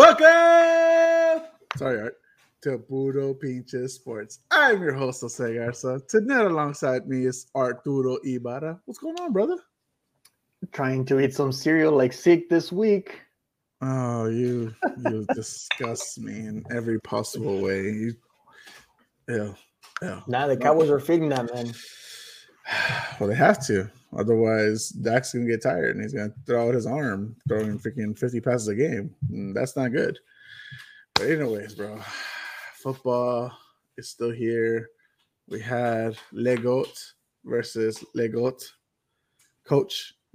Welcome, sorry, Art, to Puro Pinche Sports. I'm your host, Jose Garza. Tonight, alongside me is Arturo Ibarra. What's going on, brother? Trying to eat some cereal like sick this week. Oh, you you disgust me in every possible way. You, yeah, yeah. Nah, the Cowboys are feeding that man. Well, they have to. Otherwise, Dak's gonna get tired and he's gonna throw out his arm, throwing freaking 50 passes a game. And that's not good. But anyways, bro, football is still here. We had Legot versus Legot coach.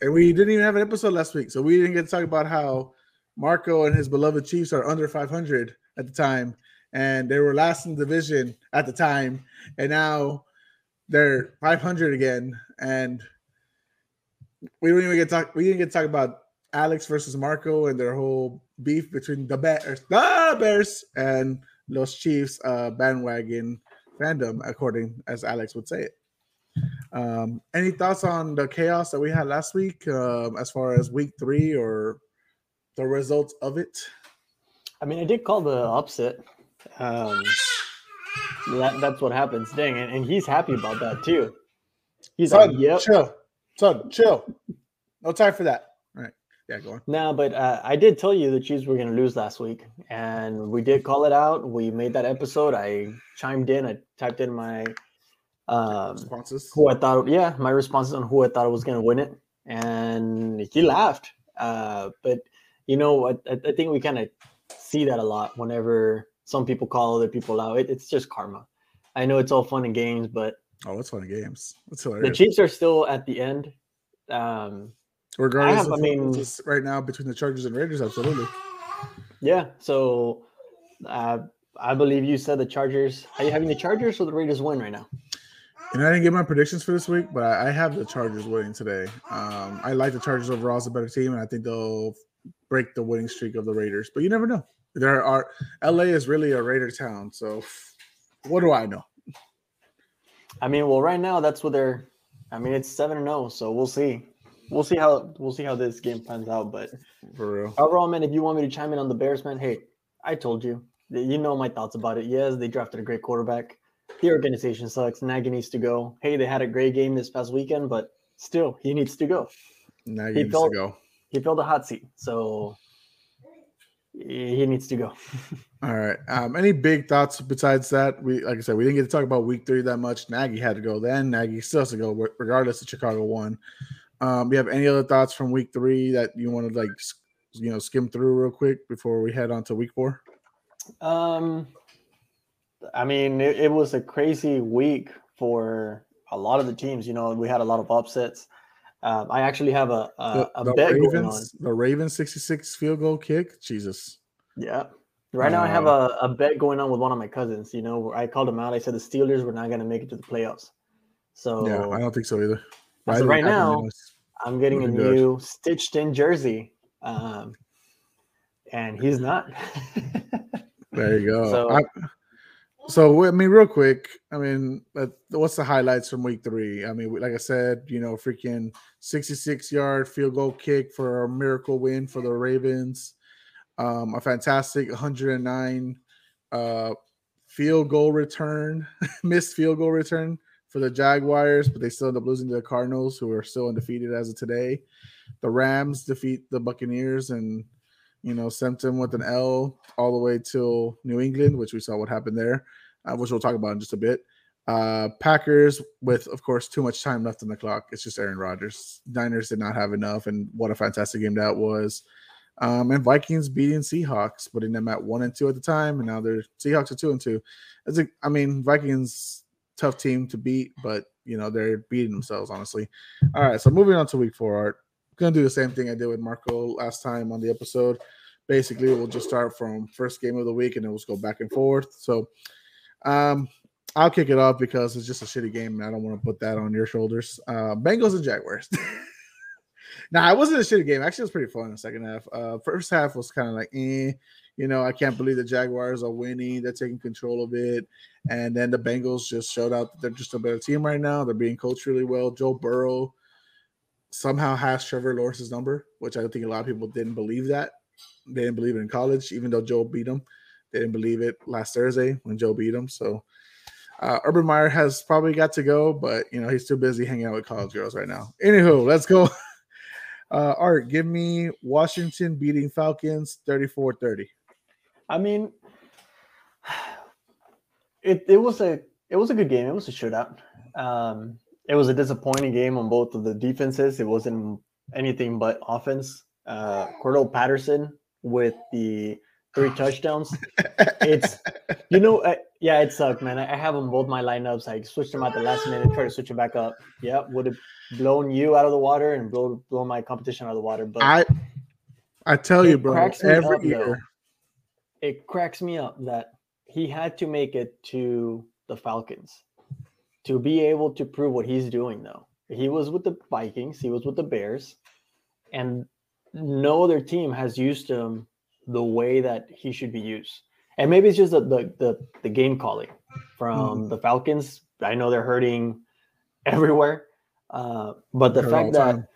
and we didn't even have an episode last week, so we didn't get to talk about how Marco and his beloved Chiefs are under 500 at the time, and they were last in the division at the time, and now they're 500 again, and we don't even get talk. We didn't get to talk about Alex versus Marco and their whole beef between the Bears, the Bears, and Los Chiefs uh, bandwagon fandom, according as Alex would say it. Um, any thoughts on the chaos that we had last week, um, as far as week three or the results of it? I mean, I did call the upset. Um, that, that's what happens. Dang, and, and he's happy about that too. He's Son, like, "Yep." chill, son, chill. No time for that. All right, yeah, go on. No, but uh, I did tell you the Chiefs were going to lose last week, and we did call it out. We made that episode. I chimed in. I typed in my um, Responses. who I thought, yeah, my responses on who I thought was going to win it, and he laughed. Uh, but you know, I, I I think we kind of see that a lot whenever some people call other people out. It, it's just karma. I know it's all fun and games, but Oh, it's fun and games. It's the. Chiefs are still at the end. Um, Regardless, I have- I mean- right now between the Chargers and Raiders, absolutely. yeah, so uh, I believe you said the Chargers. Are you having the Chargers or the Raiders win right now? And I didn't get my predictions for this week, but I I have the Chargers winning today. Um, I like the Chargers overall as a better team, and I think they'll break the winning streak of the Raiders. But you never know. There are LA is really a Raider town, so what do I know? I mean, well, right now that's what they're. I mean, it's seven and zero, so we'll see. We'll see how we'll see how this game pans out. But For real. overall, man, if you want me to chime in on the Bears, man, hey, I told you. You know my thoughts about it. Yes, they drafted a great quarterback. The organization sucks. Nagy needs to go. Hey, they had a great game this past weekend, but still, he needs to go. Now He you need to go. He filled a hot seat, so he needs to go. All right. Um, any big thoughts besides that? We like I said, we didn't get to talk about week three that much. Nagy had to go then. Nagy still has to go, regardless of Chicago won. Um, you have any other thoughts from week three that you want to like, you know, skim through real quick before we head on to week four? Um, I mean, it, it was a crazy week for a lot of the teams. You know, we had a lot of upsets. Um, I actually have a a, a the bet going on. Ravens, the Ravens 66 field goal kick. Jesus. Yeah. Right now, I have a, a bet going on with one of my cousins. You know, where I called him out. I said the Steelers were not going to make it to the playoffs. So yeah, I don't think so either. I think right now. I'm getting a good. new stitched in jersey. Um, and he's not. There you go. So- I, so I mean, real quick. I mean, what's the highlights from week three? I mean, like I said, you know, freaking sixty-six yard field goal kick for a miracle win for the Ravens. Um, a fantastic 109 uh, field goal return, missed field goal return for the Jaguars, but they still end up losing to the Cardinals, who are still undefeated as of today. The Rams defeat the Buccaneers and you know, sent them with an L all the way till New England, which we saw what happened there, uh, which we'll talk about in just a bit. Uh, Packers with, of course, too much time left on the clock. It's just Aaron Rodgers. Niners did not have enough, and what a fantastic game that was. Um, and Vikings beating Seahawks, putting them at one and two at the time, and now they're Seahawks are two and two. It's a, I mean, Vikings tough team to beat, but you know they're beating themselves honestly. All right, so moving on to week four, Art. Gonna do the same thing I did with Marco last time on the episode. Basically, we'll just start from first game of the week and we'll just go back and forth. So, um, I'll kick it off because it's just a shitty game and I don't want to put that on your shoulders. Uh, Bengals and Jaguars. now it wasn't a shitty game. Actually, it was pretty fun in the second half. Uh, first half was kind of like, eh, you know, I can't believe the Jaguars are winning. They're taking control of it. And then the Bengals just showed out that they're just a better team right now. They're being coached really well. Joe Burrow somehow has Trevor Lawrence's number, which I think a lot of people didn't believe that. They didn't believe it in college, even though Joe beat them. They didn't believe it last Thursday when Joe beat them. So uh, Urban Meyer has probably got to go, but you know he's too busy hanging out with college girls right now. Anywho, let's go. Uh, Art, give me Washington beating Falcons 34-30. I mean, it it was a it was a good game. It was a shootout. Um, it was a disappointing game on both of the defenses. It wasn't anything but offense. Uh, Cordarrelle Patterson with the three touchdowns. It's you know, uh, yeah, it sucked, man. I, I have them both my lineups. I switched them at the last minute, try to switch it back up. Yeah, would have blown you out of the water and blow blow my competition out of the water. But I I tell you, bro, every up, though. it cracks me up that he had to make it to the Falcons to be able to prove what he's doing though. He was with the Vikings, he was with the Bears, and no other team has used him the way that he should be used. And maybe it's just the the the, the game calling from the Falcons. I know they're hurting everywhere. Uh, but the fact that time.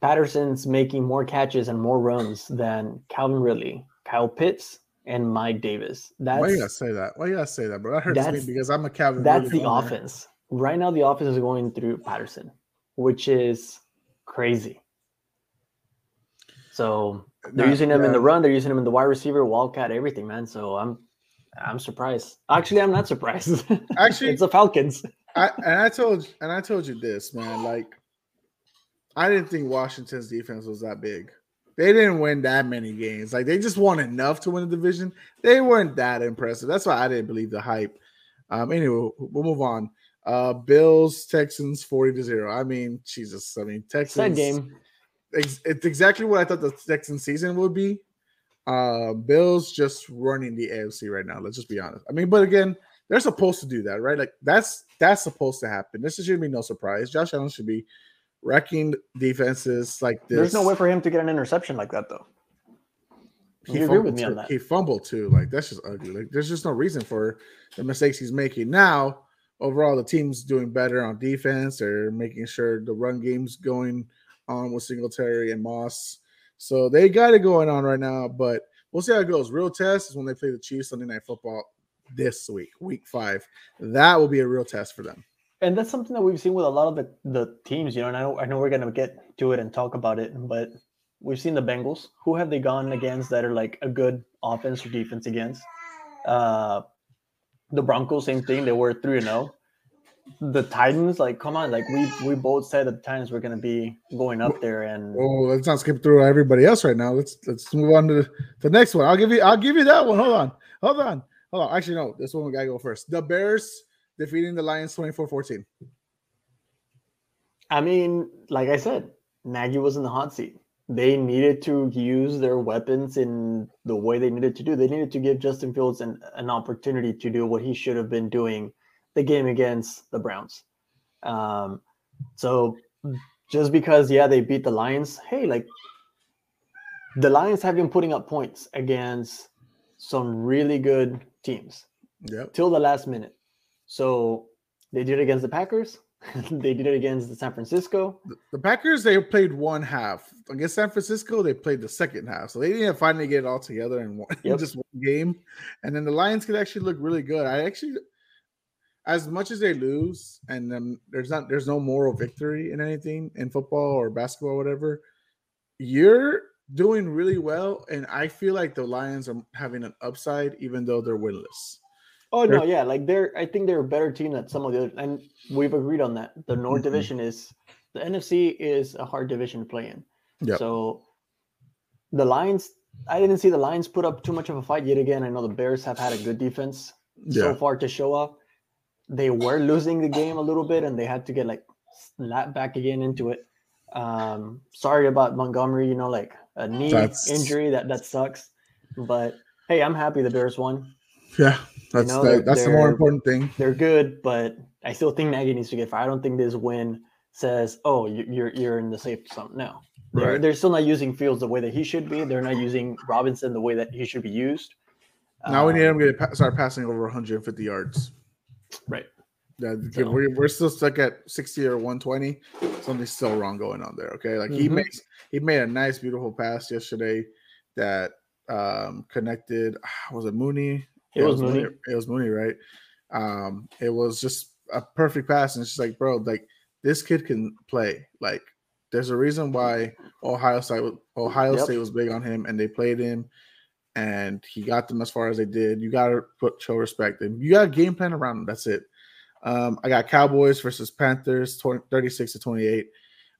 Patterson's making more catches and more runs than Calvin Ridley, Kyle Pitts, and Mike Davis. Why you gotta say that? Why you gotta say that, bro? That hurts me because I'm a Calvin. that's Ridley the owner. offense. Right now, the offense is going through Patterson, which is crazy. So they're using him in the run, they're using him in the wide receiver, wildcat, everything, man. So I'm I'm surprised. Actually, I'm not surprised. Actually, it's the Falcons. I and I told and I told you this, man. Like, I didn't think Washington's defense was that big. They didn't win that many games. Like they just won enough to win the division. They weren't that impressive. That's why I didn't believe the hype. Um, anyway, we'll move on. Uh, Bills Texans forty to zero. I mean, Jesus. I mean, Texans. Sad game. It's exactly what I thought the Texan season would be. Uh, Bills just running the AFC right now. Let's just be honest. I mean, but again, they're supposed to do that, right? Like that's that's supposed to happen. This should be no surprise. Josh Allen should be wrecking defenses like this. There's no way for him to get an interception like that, though. he You agree with fumbled me too. on that? He fumbled too. Like that's just ugly. Like there's just no reason for the mistakes he's making. Now, overall, the team's doing better on defense. They're making sure the run game's going on with Singletary and Moss. So they got it going on right now. But we'll see how it goes. Real test is when they play the Chiefs Sunday Night Football this week, week five. That will be a real test for them. and that's something that we've seen with a lot of the, the teams, you know, and I know, I know we're going to get to it and talk about it, but we've seen the Bengals. Who have they gone against that are like a good offense or defense against? Uh, the Broncos, same thing. They were 3 0. The Titans, like, come on, like, we we both said that the Titans were going to be going up there, and Oh, let's not skip through everybody else right now. Let's let's move on to the, the next one. I'll give you I'll give you that one. Hold on. Hold on. Hold on. Actually, no, this one we gotta go first. The Bears defeating the Lions 24-14. I mean, like I said, Nagy was in the hot seat. They needed to use their weapons in the way they needed to do. They needed to give Justin Fields an, an opportunity to do what he should have been doing the game against the Browns. Um, so just because, yeah, they beat the Lions, hey, like the Lions have been putting up points against some really good teams Yep. till the last minute. So they did it against the Packers. they did it against the San Francisco. The Packers they played one half against San Francisco. They played the second half, so they didn't finally get it all together in one Yep. just one game. And then the Lions could actually look really good. I actually, as much as they lose, and um, there's not there's no moral victory in anything in football or basketball, or whatever. You're doing really well, and I feel like the Lions are having an upside, even though they're winless. Oh no, yeah, like they're. I think they're a better team than some of the other, and we've agreed on that. The North Mhm. Division is the NFC is a hard division to play in. Yep. So the Lions, I didn't see the Lions put up too much of a fight yet again. I know the Bears have had a good defense so far to show off. They were losing the game a little bit, and they had to get like slapped back again into it. Um, sorry about Montgomery. You know, like a knee That's- injury that that sucks. But hey, I'm happy the Bears won. yeah, that's know, the, that's the more important thing. They're good, but I still think Nagy needs to get fired. I don't think this win says, "Oh, you- you're you're in the safe zone." No, they're, Right. they're still not using Fields the way that he should be. They're not using Robinson the way that he should be used. Now we need Um, them to get, start passing over 150 yards. Right. Yeah, So- we're, we're still stuck at 60 or 120. Something's still wrong going on there. Okay. Like he Mhm. makes he made a nice, beautiful pass yesterday that um connected. Was it Mooney? It Yeah, was Mooney. It was Mooney, right? Um, it was just a perfect pass, and it's just like, bro, like this kid can play. Like, there's a reason why Ohio State Ohio Yep. State was big on him, and they played him, and he got them as far as they did. You got to put show respect, and you got a game plan around him. That's it. Um, I got Cowboys versus Panthers, 20, 36 to 28.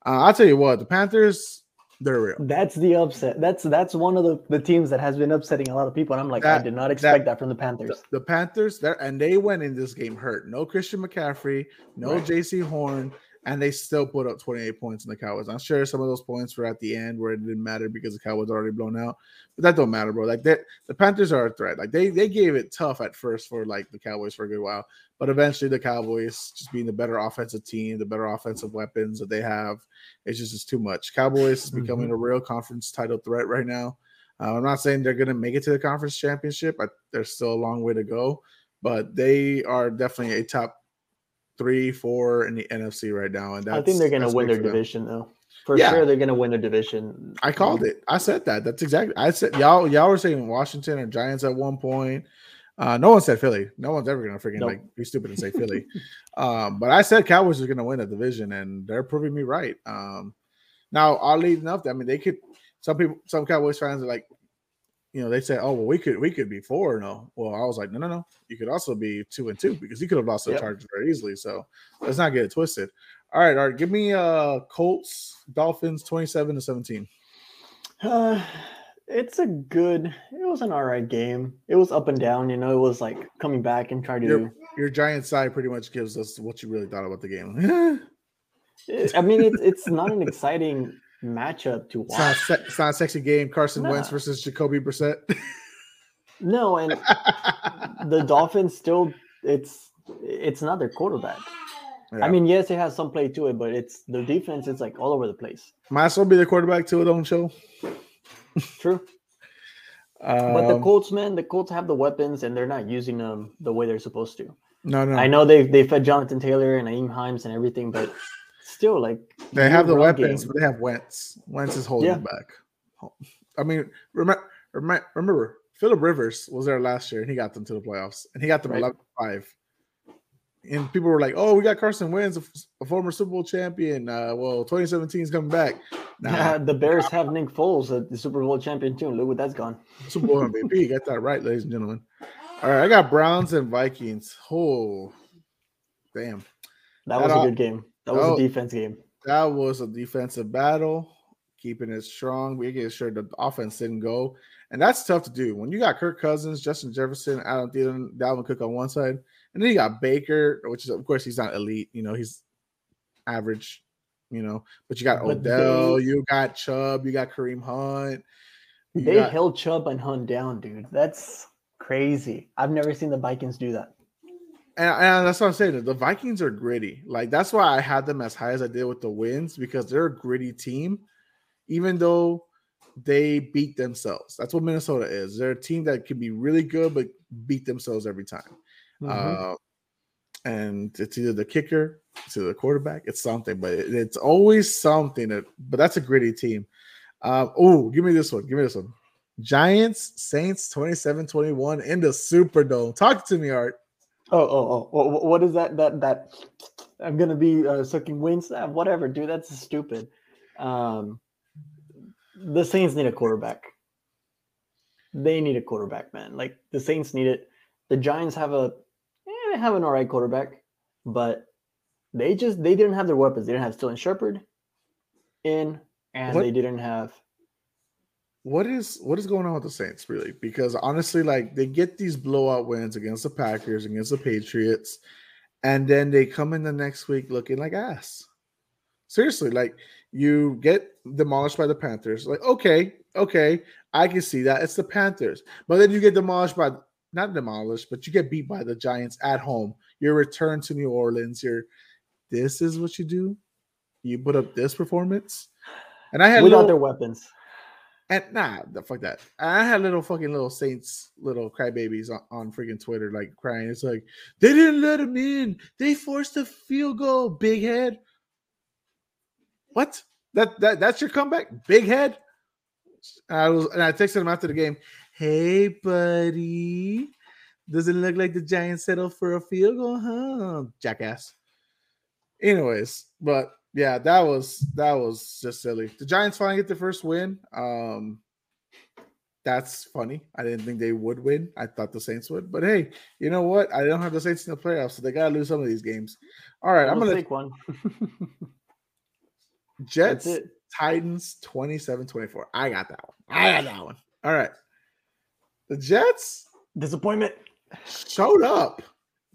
Uh, I'll tell you what, the Panthers, they're real. That's the upset. That's that's one of the, the teams that has been upsetting a lot of people. And I'm like, I did not expect that- that, from the The, Panthers. the Panthers, there and they went in this game hurt. No Christian McCaffrey, no Right. Jaycee Horn, and they still put up 28 points in the Cowboys. I'm sure some of those points were at the end where it didn't matter because the Cowboys already blown out. But that don't matter, bro. Like that, the Panthers are a threat. Like they they gave it tough at first for like the Cowboys for a good while, but eventually the Cowboys just being the better offensive team, the better offensive weapons that they have, it's just it's too much. Cowboys is becoming a real conference title threat right now. Uh, I'm not saying they're going to make it to the conference championship. I, there's still a long way to go, but they are definitely a top three, four in the NFC right now. And that's, I think they're going to win their for them. division, though. For Yeah. sure, they're going to win their division. I called it. I said that. That's exactly. I said y'all. Y'all were saying Washington or Giants at one point. Uh, no one said Philly. No one's ever gonna freaking Nope. like be stupid and say Philly. um, but I said Cowboys are gonna win a division, and they're proving me right. Um, now, oddly enough, I mean they could. Some people, some Cowboys fans are like, you know, they say, "Oh, well, we could, we could be four and no." Well, I was like, no, no, no. You could also be two and two because you could have lost the Yep. Chargers very easily. So let's not get it twisted. All right, all right. Give me uh Colts Dolphins twenty seven to seventeen. Uh, it's a good. It was an all right game. It was up and down. You know, it was like coming back and trying to. Your, your giant side pretty much gives us what you really thought about the game. I mean, it's it's not an exciting matchup to it's, not watch. it's not a sexy game. Carson Wentz versus Jacoby Brissett. No, and the Dolphins still. It's it's not their quarterback. Yeah. I mean, yes, it has some play to it, but it's the defense. It's like all over the place. might as well be the quarterback to it own show. True. But the Um, Colts, man, the Colts have the weapons and they're not using them the way they're supposed to. no, no, I know they they fed Jonathan Taylor and Nyheim Hines and everything, but still, like they have the weapons, game- but they have Wentz. Wentz is holding Yeah. them back. I mean, remember, remember, Philip Rivers was there last year and he got them to the playoffs and he got them Right. 11 5. And people were like, "Oh, we got Carson Wentz, a, a former Super Bowl champion. Uh, well, 2017 is coming back. Nah, the Bears have Nick Foles, the Super Bowl champion too. Look what that's gone. Super Bowl MVP. Get that right, ladies and gentlemen. All right, I got Browns and Vikings. Oh, damn. That That was a good game. That was oh. a defense game. That was a defensive battle, keeping it strong, We making sure the offense didn't go. And that's tough to do. When you got Kirk Cousins, Justin Jefferson, Adam Thielen, Dalvin Cook on one side, and then you got Baker, which is, of course, he's not elite. You know, he's average, you know, but you got But Odell, they- you got Chubb, you got Kareem Hunt. They got- held Chubb and Hunt down, dude. That's crazy. I've never seen the Vikings do that. And, and that's what I'm saying. The Vikings are gritty. Like that's why I had them as high as I did with the wins because they're a gritty team, even though they beat themselves. That's what Minnesota is. They're a team that can be really good but beat themselves every time. Mhm. Uh, and it's either the kicker, it's either the quarterback, it's something, but it- it's always something. That, but that's a gritty team. Uh, oh, give me this one. Give me this one. Giants, Saints 27 21 in the Superdome. Talk to me, Art. Oh, oh, oh! What is that? That that I'm gonna be uh, sucking wings. Uh, whatever, dude. That's stupid. Um, the Saints need a quarterback. They need a quarterback, man. Like the Saints need it. The Giants have a, eh, they have an all right quarterback, but they just they didn't have their weapons. They didn't have Sterling Shepard in, and What- they didn't have. What is what is going on with the Saints really? Because honestly, like they get these blowout wins against the Packers, against the Patriots, and then they come in the next week looking like ass. Seriously, like you get demolished by the Panthers. Like, okay, okay, I can see that. It's the Panthers. But then you get demolished by not demolished, but you get beat by the Giants at home. Your return to New Orleans. You're this is what you do. You put up this performance. And I had without their weapons. And nah, the fuck that. I had little fucking little Saints, little crybabies on, on freaking Twitter, like crying. It's like they didn't let him in. They forced a field goal. Big head. What? That that that's your comeback? Big head. I was and I texted him after the game. Hey, buddy. Doesn't look like the Giants settled for a field goal, huh? Jackass. Anyways, but yeah, that was that was just silly. The Giants finally get the first win. Um that's funny. I didn't think they would win. I thought the Saints would, but hey, you know what? I don't have the Saints in the playoffs, so they gotta lose some of these games. All right, I'm gonna take one. Jets Titans 27-24. I got that one. I got that one. All right. The Jets disappointment showed up.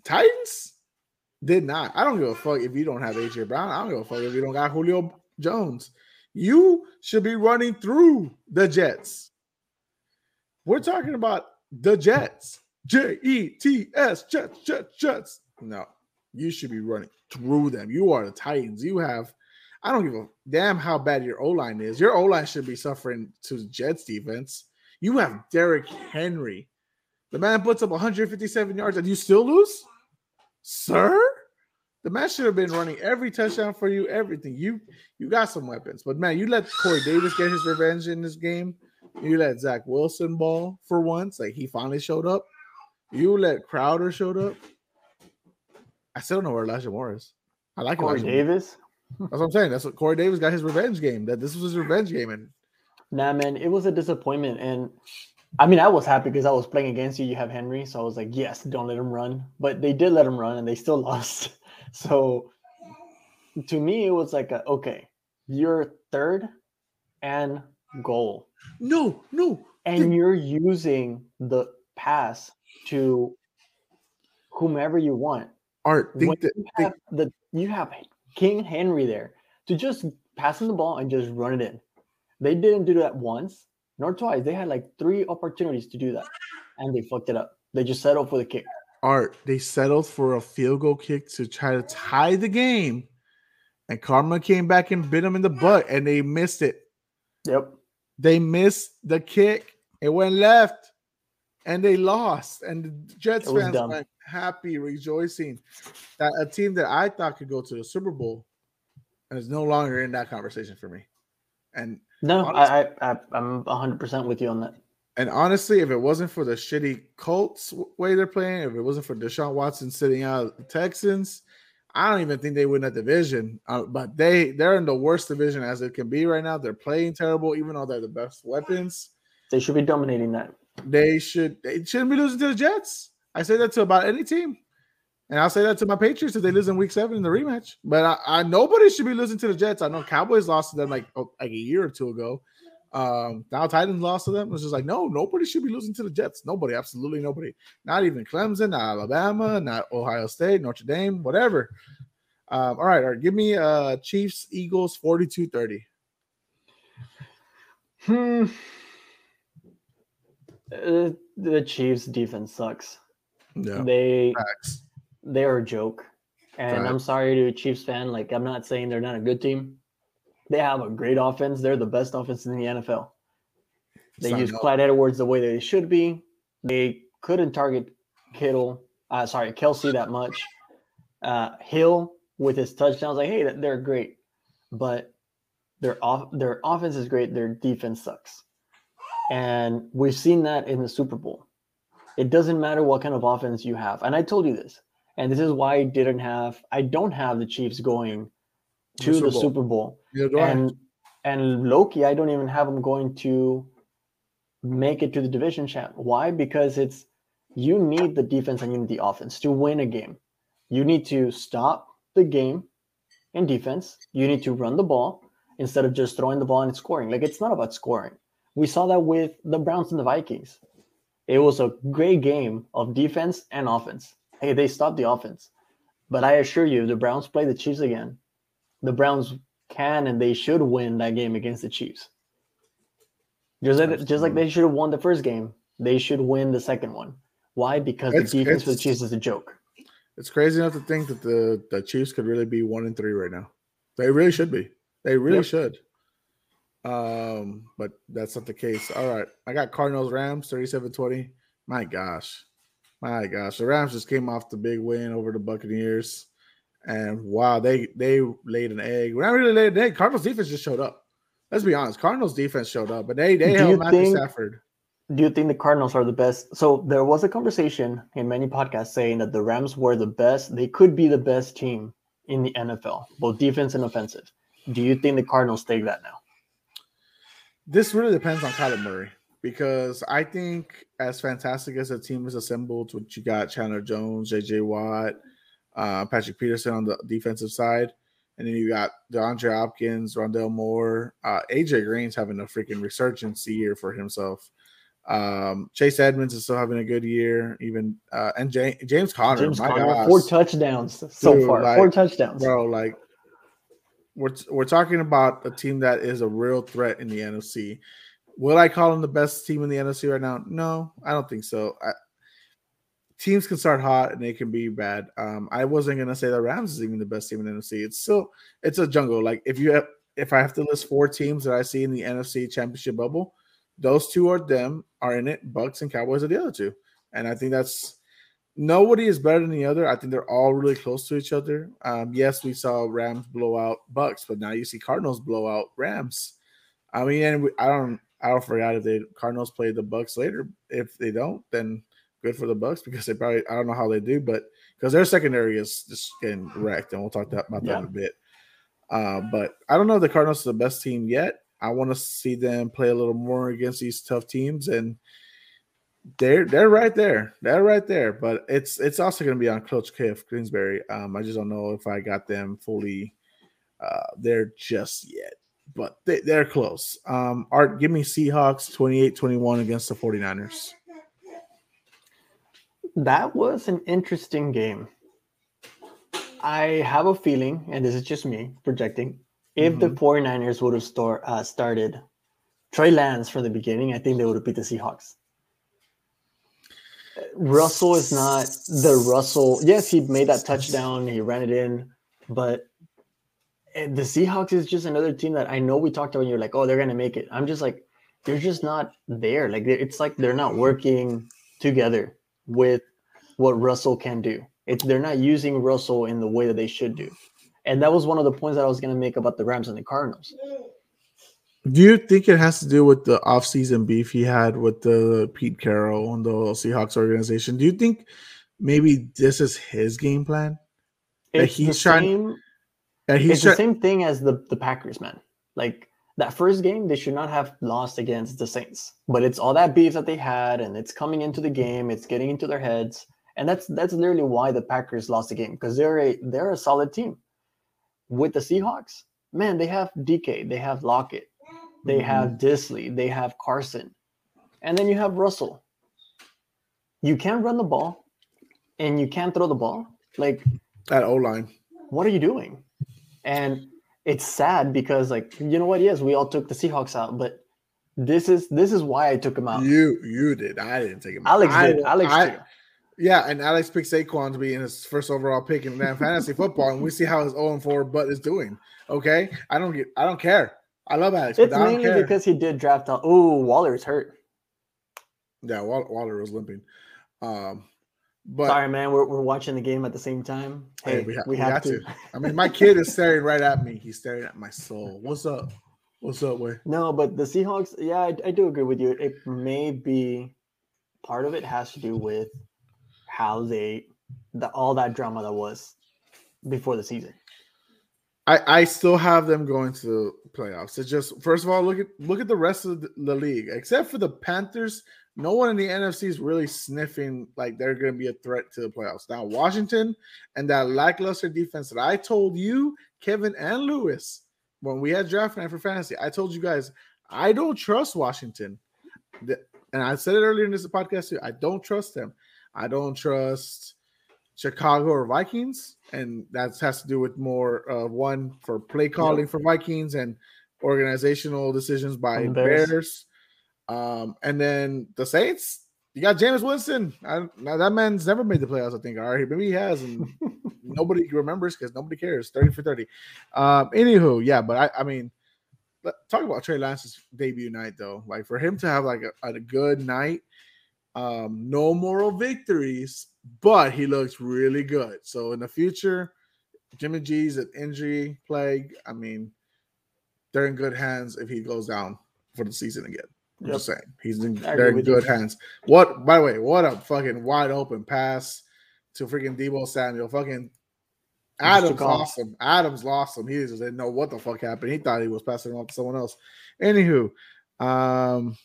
Titans did not. I don't give a fuck if you don't have AJ Brown. I don't give a fuck if you don't got Julio Jones. You should be running through the Jets. We're talking about the Jets. J E T S, Jets, Jets, Jets. No, you should be running through them. You are the Titans. You have, I don't give a damn how bad your O line is. Your O line should be suffering to Jets defense. You have Derrick Henry. The man puts up 157 yards and you still lose? Sir? The man should have been running every touchdown for you, everything. You you got some weapons, but man, you let Corey Davis get his revenge in this game. You let Zach Wilson ball for once, like he finally showed up. You let Crowder showed up. I still don't know where Elijah Moore is. I like Corey Elijah Davis. Moore. That's what I'm saying. That's what Corey Davis got his revenge game. That this was his revenge game, and nah, man, it was a disappointment. And I mean, I was happy because I was playing against you. You have Henry, so I was like, yes, don't let him run. But they did let him run, and they still lost. So to me, it was like, a, okay, you're third and goal. No, no. And you're using the pass to whomever you want. Art, think that, you have the you have King Henry there to just pass him the ball and just run it in. They didn't do that once nor twice. They had like three opportunities to do that, and they fucked it up. They just settled for the kick. Art, they settled for a field goal kick to try to tie the game, and Karma came back and bit them in the butt, and they missed it. Yep. They missed the kick. It went left, and they lost. And the Jets fans dumb. went happy, rejoicing that a team that I thought could go to the Super Bowl is no longer in that conversation for me. And no, honestly, I, I I'm 100 percent with you on that. And honestly, if it wasn't for the shitty Colts way they're playing, if it wasn't for Deshaun Watson sitting out the Texans, I don't even think they win that division. Uh, but they they're in the worst division as it can be right now. They're playing terrible, even though they're the best weapons. They should be dominating that. They should. They shouldn't be losing to the Jets. I say that to about any team, and I'll say that to my Patriots if they lose in Week Seven in the rematch. But I, I nobody should be losing to the Jets. I know Cowboys lost to them like oh, like a year or two ago. Um, now Titans lost to them. It's just like, no, nobody should be losing to the Jets. Nobody, absolutely nobody. Not even Clemson, not Alabama, not Ohio State, Notre Dame, whatever. Um, all right, all right. Give me uh Chiefs, Eagles 42 30. Hmm. Uh, the Chiefs defense sucks. Yeah. They Facts. they are a joke. And Facts. I'm sorry to a Chiefs fan. Like I'm not saying they're not a good team. They have a great offense. They're the best offense in the NFL. They Sign use up. Clyde Edwards the way they should be. They couldn't target Kittle, uh, sorry, Kelce that much. Uh, Hill with his touchdowns, like, hey, they're great, but their off their offense is great. Their defense sucks, and we've seen that in the Super Bowl. It doesn't matter what kind of offense you have, and I told you this, and this is why I didn't have I don't have the Chiefs going to the Super Bowl. Super Bowl. and and Loki, I don't even have them going to make it to the division champ. Why? Because it's you need the defense and you need the offense to win a game. You need to stop the game in defense. You need to run the ball instead of just throwing the ball and scoring. Like it's not about scoring. We saw that with the Browns and the Vikings. It was a great game of defense and offense. Hey, they stopped the offense. But I assure you, the Browns play the Chiefs again the Browns can and they should win that game against the Chiefs. Just like, just like they should have won the first game, they should win the second one. Why? Because it's, the defense for the Chiefs is a joke. It's crazy enough to think that the, the Chiefs could really be one and three right now. They really should be. They really yep. should. Um, but that's not the case. All right. I got Cardinals Rams 37-20. My gosh. My gosh. The Rams just came off the big win over the Buccaneers. And wow, they they laid an egg. When not really laid an egg, Cardinals defense just showed up. Let's be honest. Cardinals defense showed up, but they they Do held Matthew think- Stafford. Do you think the Cardinals are the best? So there was a conversation in many podcasts saying that the Rams were the best. They could be the best team in the NFL, both defense and offensive. Do you think the Cardinals take that now? This really depends on Kyler Murray because I think as fantastic as the team is assembled, what you got Chandler Jones, JJ Watt, uh, Patrick Peterson on the defensive side, and then you got DeAndre Hopkins, Rondale Moore, uh, AJ Green's having a freaking resurgence year for himself. Um, Chase Edmonds is still having a good year, even uh, and Ja- James Conner, James my Conner, gosh, four touchdowns so Dude, far. like, four touchdowns. bro. Like we're we're talking about a team that is a real threat in the NFC. Will I call them the best team in the NFC right now? No, I don't think so. I, teams can start hot and they can be bad. Um, I wasn't gonna say the Rams is even the best team in the NFC. It's still it's a jungle. Like if you have if I have to list four teams that I see in the NFC championship bubble, those two are them are in it. Bucks and Cowboys are the other two. And I think that's nobody is better than the other. I think they're all really close to each other. Um, yes, we saw Rams blow out Bucks, but now you see Cardinals blow out Rams. I mean, and we, I don't, I don't forget if the Cardinals play the Bucks later. If they don't, then good for the Bucks because they probably, I don't know how they do, but because their secondary is just getting wrecked, and we'll talk that, about that Yeah. in a bit. Uh, but I don't know if the Cardinals are the best team yet. I want to see them play a little more against these tough teams and they're they're right there. They're right there. But it's it's also going to be on Coach Kliff Kingsbury. Um, I just don't know if I got them fully uh, there just yet. But they, they're close. Um, Art, give me Seahawks 28-21 against the 49ers. That was an interesting game. I have a feeling, and this is just me projecting, if the Mhm. 49ers would have star, uh, started Trey Lance from the beginning, I think they would have beat the Seahawks. Russell is not the Russell. Yes, he made that touchdown, he ran it in, but uh, the Seahawks is just another team that I know we talked about. And you're like, oh, they're gonna make it. I'm just like, they're just not there. Like it's like they're not working together with what Russell can do. It's they're not using Russell in the way that they should do. And that was one of the points that I was going to make about the Rams and the Cardinals. Do you think it has to do with the offseason beef he had with the Pete Carroll and the Seahawks organization? Do you think maybe this is his game plan? That It's he's the trying- same, And he's it's the same thing as the the Packers, man. Like that first game, they should not have lost against the Saints. But it's all that beef that they had, and it's coming into the game. It's getting into their heads, and that's that's literally why the Packers lost the game because they're a they're a solid team. With the Seahawks, man, they have DK, they have Lockett, they Mhm. have Dissly, they have Carson, and then you have Russell. You can't run the ball, and you can't throw the ball. Like that O line. what are you doing? And it's sad because like you know what? Yes, we all took the Seahawks out, but this is this is why I took him out. You you did. I didn't take him. out. Alex I- did. Alex I- did. Yeah, and Alex picked Saquon to be in his first overall pick in fantasy football, and we see how his 0 4 butt is doing. Okay, I don't get. I don't care. I love Alex, It's but I don't mainly care. because he did draft out. Oh, Waller's hurt. yeah, Wall- Waller was limping. Um, but Sorry, man. We're, we're watching the game at the same time. Hey, Hey, we we, ha- we have to. to. I mean, my kid is staring right at me. He's staring at my soul. What's up? What's up, way? No, but the Seahawks. Yeah, I, I do agree with you. It may be part of it has to do with how they the all that drama that was before the season. I, I still have them going to the playoffs. It's just first of all, look at look at the rest of the league. Except for the Panthers, no one in the NFC is really sniffing like they're going to be a threat to the playoffs. Now Washington and that lackluster defense that I told you, Kevin and Lewis, when we had draft night for fantasy, I told you guys I don't trust Washington, and I said it earlier in this podcast too. I don't trust them. I don't trust Chicago or Vikings, and that has to do with more uh, one for play calling for Vikings and organizational decisions by Bears. Bears. Um, and then the Saints, you got Jameis Winston. I, now that man's never made the playoffs. I think. All right, maybe he has, and nobody remembers because nobody cares. Thirty for thirty. Um, anywho, yeah, but I, I mean, talk about Trey Lance's debut night though. Like for him to have like a, a good night, um, no moral victories, but he looks really good. So in the future, Jimmy G's an injury plague. I mean, they're in good hands if he goes down for the season again. I'm yep. just saying he's in they're good you. hands. What by the way, what a fucking wide open pass to freaking Deebo Samuel. Fucking Adams lost him. Adams lost him. He just didn't know what the fuck happened. He thought he was passing off to someone else. Anywho, um,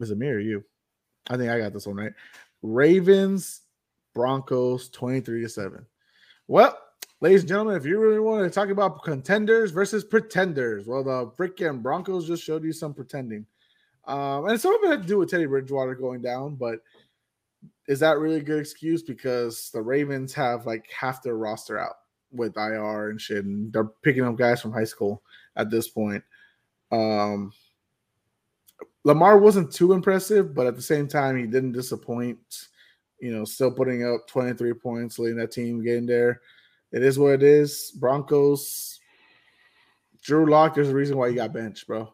is it me or you? I think I got this one right. Ravens, Broncos, 23 to 7. Well, ladies and gentlemen, if you really want to talk about contenders versus pretenders, well, the freaking Broncos just showed you some pretending. Um, and some of it had to do with Teddy Bridgewater going down, but is that really a good excuse? Because the Ravens have like half their roster out with IR and shit, and they're picking up guys from high school at this point. Um, Lamar wasn't too impressive, but at the same time, he didn't disappoint. You know, still putting up 23 points, leading that team getting there. It is what it is. Broncos, Drew Lock, there's a reason why you got benched, bro.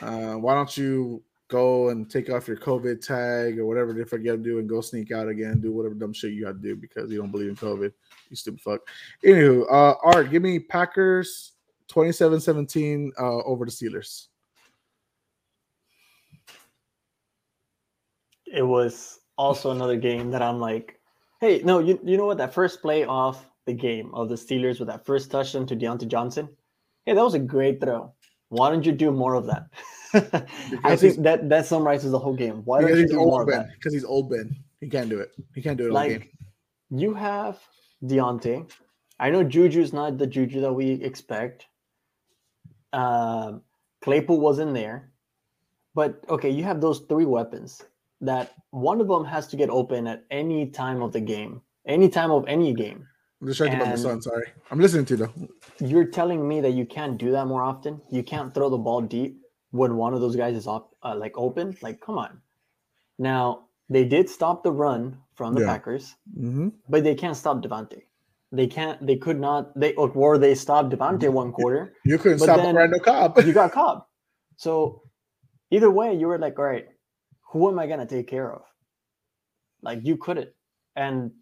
Uh, why don't you go and take off your COVID tag or whatever they forget to do and go sneak out again, do whatever dumb shit you got to do because you don't believe in COVID. You stupid fuck. Anywho, uh, Art, give me Packers 27 17 uh, over the Steelers. It was also another game that I'm like, hey, no, you, you know what? That first play off the game of the Steelers with that first touchdown to Diontae Johnson, hey, that was a great throw. Why don't you do more of that? I think that that summarizes the whole game. Why don't you do more ben. Because he's old Ben. He can't do it. He can't do it like, You have Diontae. I know Juju's not the Juju that we expect. Um, Claypool wasn't there. But okay, you have those three weapons that one of them has to get open at any time of the game, any time of any game. I'm just talking about my son. Sorry, I'm listening to you though. You're telling me that you can't do that more often. You can't throw the ball deep when one of those guys is off, uh, like open. Like, come on. Now they did stop the run from the yeah. Packers, mm-hmm. but they can't stop Davante. They can't. They could not. They or they stopped Davante one quarter. You couldn't stop Randall Cobb. you got Cobb. So either way, you were like, all right, who am I gonna take care of? Like you couldn't. And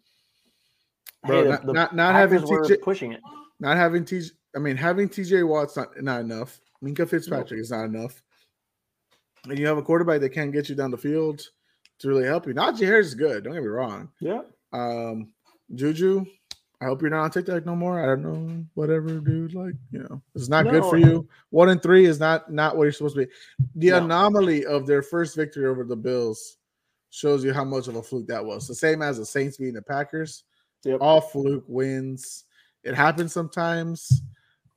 Bro, hey, not, the not, not having TJ pushing it. Not having TJ. I mean, having TJ Watt's not not enough. Minkah Fitzpatrick is not enough. And you have a quarterback that can't get you down the field to really help you. Najee Harris is good. Don't get me wrong. Yeah. Um, Juju, I hope you're not on TikTok no more. I don't know, whatever, dude. Like, you know, it's not no. good for you. One and three is not not what you're supposed to be. The no. anomaly of their first victory over the Bills shows you how much of a fluke that was. The same as the Saints beating the Packers. Yep. All fluke wins. It happens sometimes,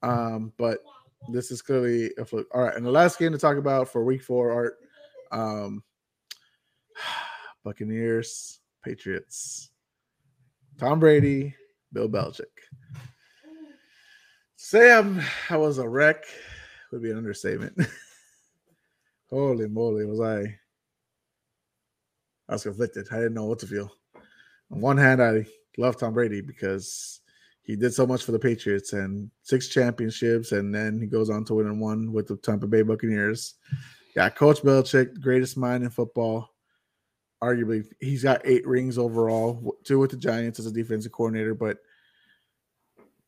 um, but this is clearly a fluke. All right, and the last game to talk about for Week Four, Art, um, Buccaneers, Patriots, Tom Brady, Bill Belichick. Sam, I was a wreck would be an understatement. Holy moly, was I? I was conflicted. I didn't know what to feel. On one hand, I love Tom Brady because he did so much for the Patriots and six championships, and then he goes on to win one with the Tampa Bay Buccaneers. Yeah, Coach Belichick, greatest mind in football. Arguably, he's got eight rings overall, two with the Giants as a defensive coordinator, but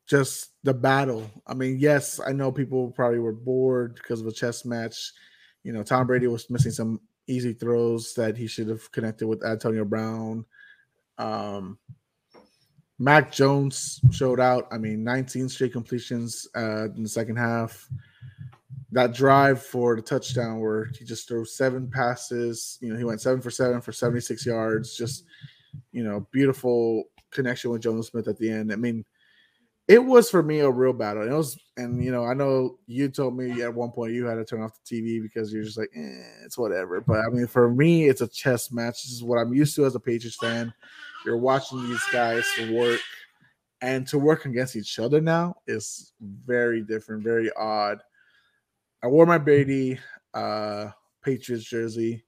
just the battle. I mean, yes, I know people probably were bored because of a chess match. You know, Tom Brady was missing some easy throws that he should have connected with Antonio Brown. Um, Mac Jones showed out. I mean, 19 straight completions uh, in the second half. That drive for the touchdown where he just threw seven passes. You know, he went seven for seven for 76 yards. Just, you know, beautiful connection with Jonnu Smith at the end. I mean, it was for me a real battle. And It was, and you know, I know you told me at one point you had to turn off the TV because you're just like, eh, it's whatever. But I mean, for me, it's a chess match. This is what I'm used to as a Patriots fan. You're watching these guys work, and to work against each other now is very different, very odd. I wore my Brady uh, Patriots jersey.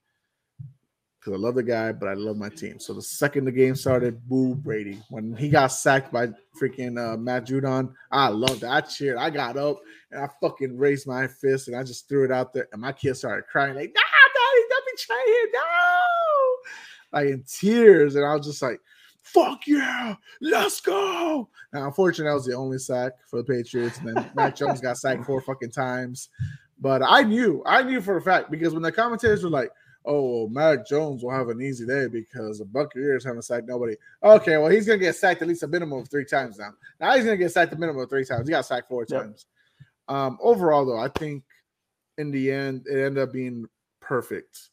because I love the guy, but I love my team. So the second the game started, boo Brady. When he got sacked by freaking uh, Matt Judon, I loved it. I cheered. I got up and I fucking raised my fist and I just threw it out there. And my kids started crying like, "Nah, daddy, don't betray no!" Like in tears. And I was just like, "Fuck yeah, let's go!" Now, unfortunately, that was the only sack for the Patriots. And then Mac Jones got sacked four fucking times. But I knew, I knew for a fact because when the commentators were like oh, well, Mac Jones will have an easy day because the Buccaneers haven't sacked nobody. Okay, well, he's going to get sacked at least a minimum of three times now. Now he's going to get sacked a minimum of three times. He got sacked four yep. times. Um, overall, though, I think in the end, it ended up being perfect.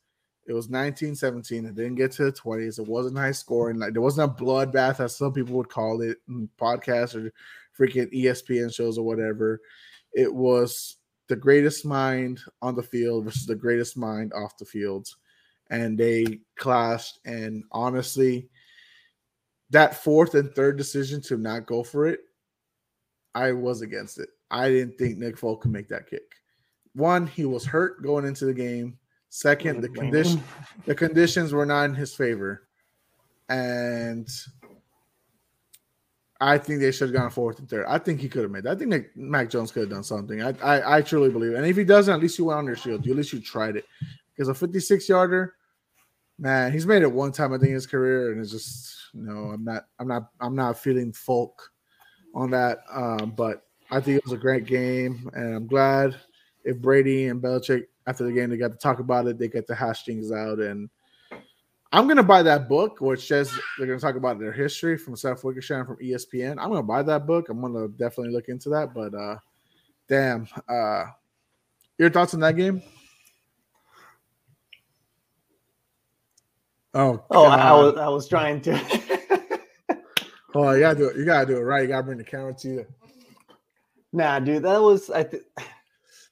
It was 1917. It didn't get to the 20s. It wasn't high scoring. Like there wasn't a bloodbath, as some people would call it in podcasts or freaking ESPN shows or whatever. It was the greatest mind on the field versus the greatest mind off the field and they clashed. And honestly, that fourth and third decision to not go for it, I was against it. I didn't think Nick Folk could make that kick. One, he was hurt going into the game. Second, the condition the conditions were not in his favor. And I think they should have gone fourth and third. I think he could have made that. I think Nick, Mac Jones could have done something. I, I, I truly believe. It. And if he doesn't, at least you went on your shield. You, at least you tried it because a 56 yarder, man, he's made it one time I think in his career, and it's just no, I'm not, I'm not, I'm not feeling folk on that. Um, but I think it was a great game, and I'm glad if Brady and Belichick after the game they got to talk about it, they get to hash things out, and I'm gonna buy that book, which says they're gonna talk about their history from Seth Wickersham from ESPN. I'm gonna buy that book. I'm gonna definitely look into that. But uh, damn, uh, your thoughts on that game? Oh, oh, I, was I was trying to. oh, you gotta do it. You gotta do it right. You gotta bring the camera to you. Nah, dude, that was I. Th-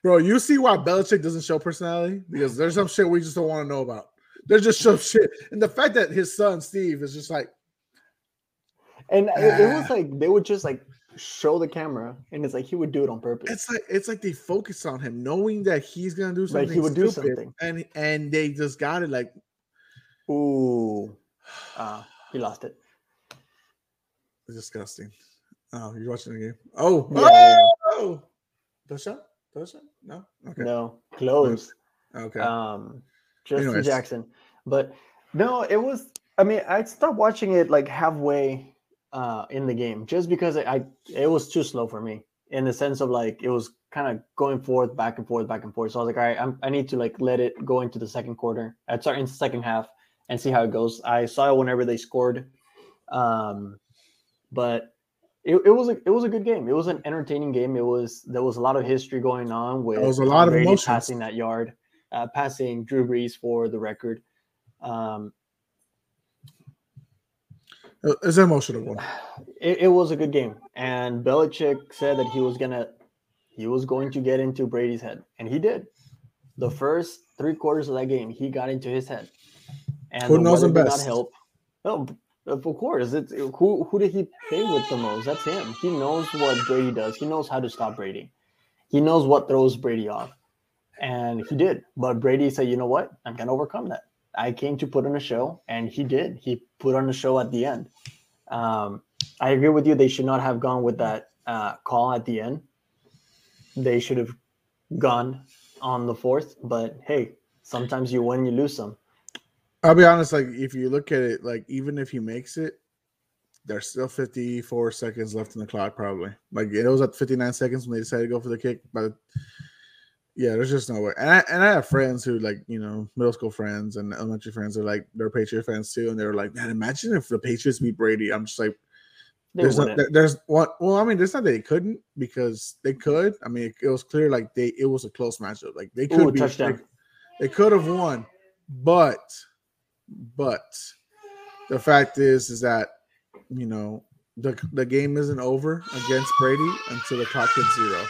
Bro, you see why Belichick doesn't show personality because there's some shit we just don't want to know about. There's just some shit, and the fact that his son Steve is just like, and ah. it, it was like they would just like show the camera, and it's like he would do it on purpose. It's like it's like they focus on him, knowing that he's gonna do something. Like he would do something, and and they just got it. Like Ooh. Uh, he lost it. Disgusting. Oh, you're watching the game. Oh, yeah. oh, touchdown, touchdown. No, okay. No, close. Okay. Um, Justin Anyways. Jackson, but no, it was. I mean, I stopped watching it like halfway uh in the game just because I, I it was too slow for me in the sense of like it was kind of going forth, back and forth, back and forth. So I was like, all right, I'm, I need to like let it go into the second quarter. I start in the second half and see how it goes. I saw it whenever they scored, um, but it, it was a it was a good game. It was an entertaining game. It was there was a lot of history going on with there was a lot of emotions. passing that yard, uh, passing Drew Brees for the record. Um, it's an emotional one. It, it was a good game, and Belichick said that he was gonna he was going to get into Brady's head, and he did. The first three quarters of that game, he got into his head and who knows him best? Not help. Oh, of course. It's who who did he play with the most? That's him. He knows what Brady does. He knows how to stop Brady. He knows what throws Brady off, and he did. But Brady said, "You know what? I'm gonna overcome that. I came to put on a show, and he did. He put on a show at the end. Um, I agree with you. They should not have gone with that uh, call at the end. They should have gone on the fourth. But hey, sometimes you win, you lose some. I'll be honest, like if you look at it, like even if he makes it, there's still 54 seconds left in the clock, probably. Like it was at 59 seconds when they decided to go for the kick, but yeah, there's just no way. And I and I have friends who like you know middle school friends and elementary friends are like they're Patriot fans too, and they're like, man, imagine if the Patriots beat Brady. I'm just like, there's not, there's what well, I mean, there's not that they couldn't because they could. I mean, it, it was clear like they it was a close matchup. Like they could Ooh, be touchdown. They, they could have won, but but the fact is, is that you know the the game isn't over against Brady until the clock hits zero.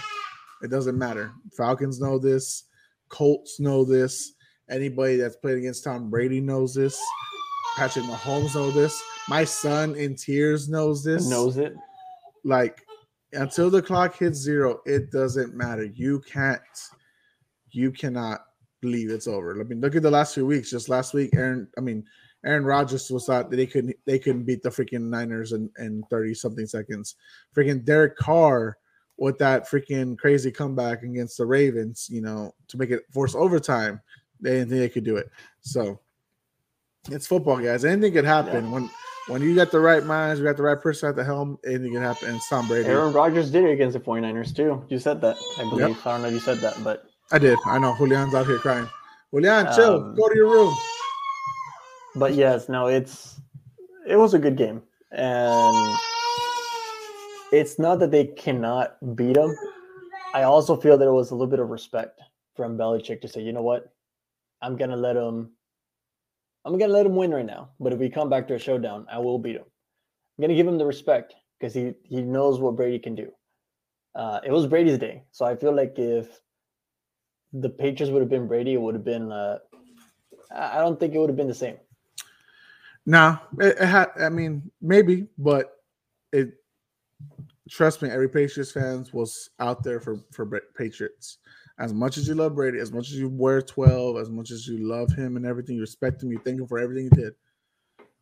It doesn't matter. Falcons know this. Colts know this. Anybody that's played against Tom Brady knows this. Patrick Mahomes knows this. My son in tears knows this. Knows it. Like until the clock hits zero, it doesn't matter. You can't. You cannot believe it's over. I mean, look at the last few weeks. Just last week, Aaron. I mean, Aaron Rodgers was thought that they couldn't they couldn't beat the freaking Niners in in thirty something seconds. Freaking Derek Carr with that freaking crazy comeback against the Ravens, you know, to make it force overtime. They didn't think they could do it. So it's football, guys. Anything could happen yeah. when when you got the right minds, you got the right person at the helm, anything can happen. And Tom Brady. Aaron Rodgers did it against the 49ers too. You said that, I believe. Yep. I don't know if you said that, but I did. I know. Julian's out here crying. Julian, chill. Um, Go to your room. But yes, no, it's it was a good game, and it's not that they cannot beat them. I also feel that it was a little bit of respect from Belichick to say, you know what, I'm gonna let him. I'm gonna let him win right now. But if we come back to a showdown, I will beat him. I'm gonna give him the respect because he he knows what Brady can do. Uh, it was Brady's day, so I feel like if the Patriots would have been Brady, it would have been. Uh, I don't think it would have been the same. No, it, it had. I mean, maybe, but it. Trust me, every Patriots fans was out there for for Patriots. As much as you love Brady, as much as you wear twelve, as much as you love him and everything, you respect him, you thank him for everything he did.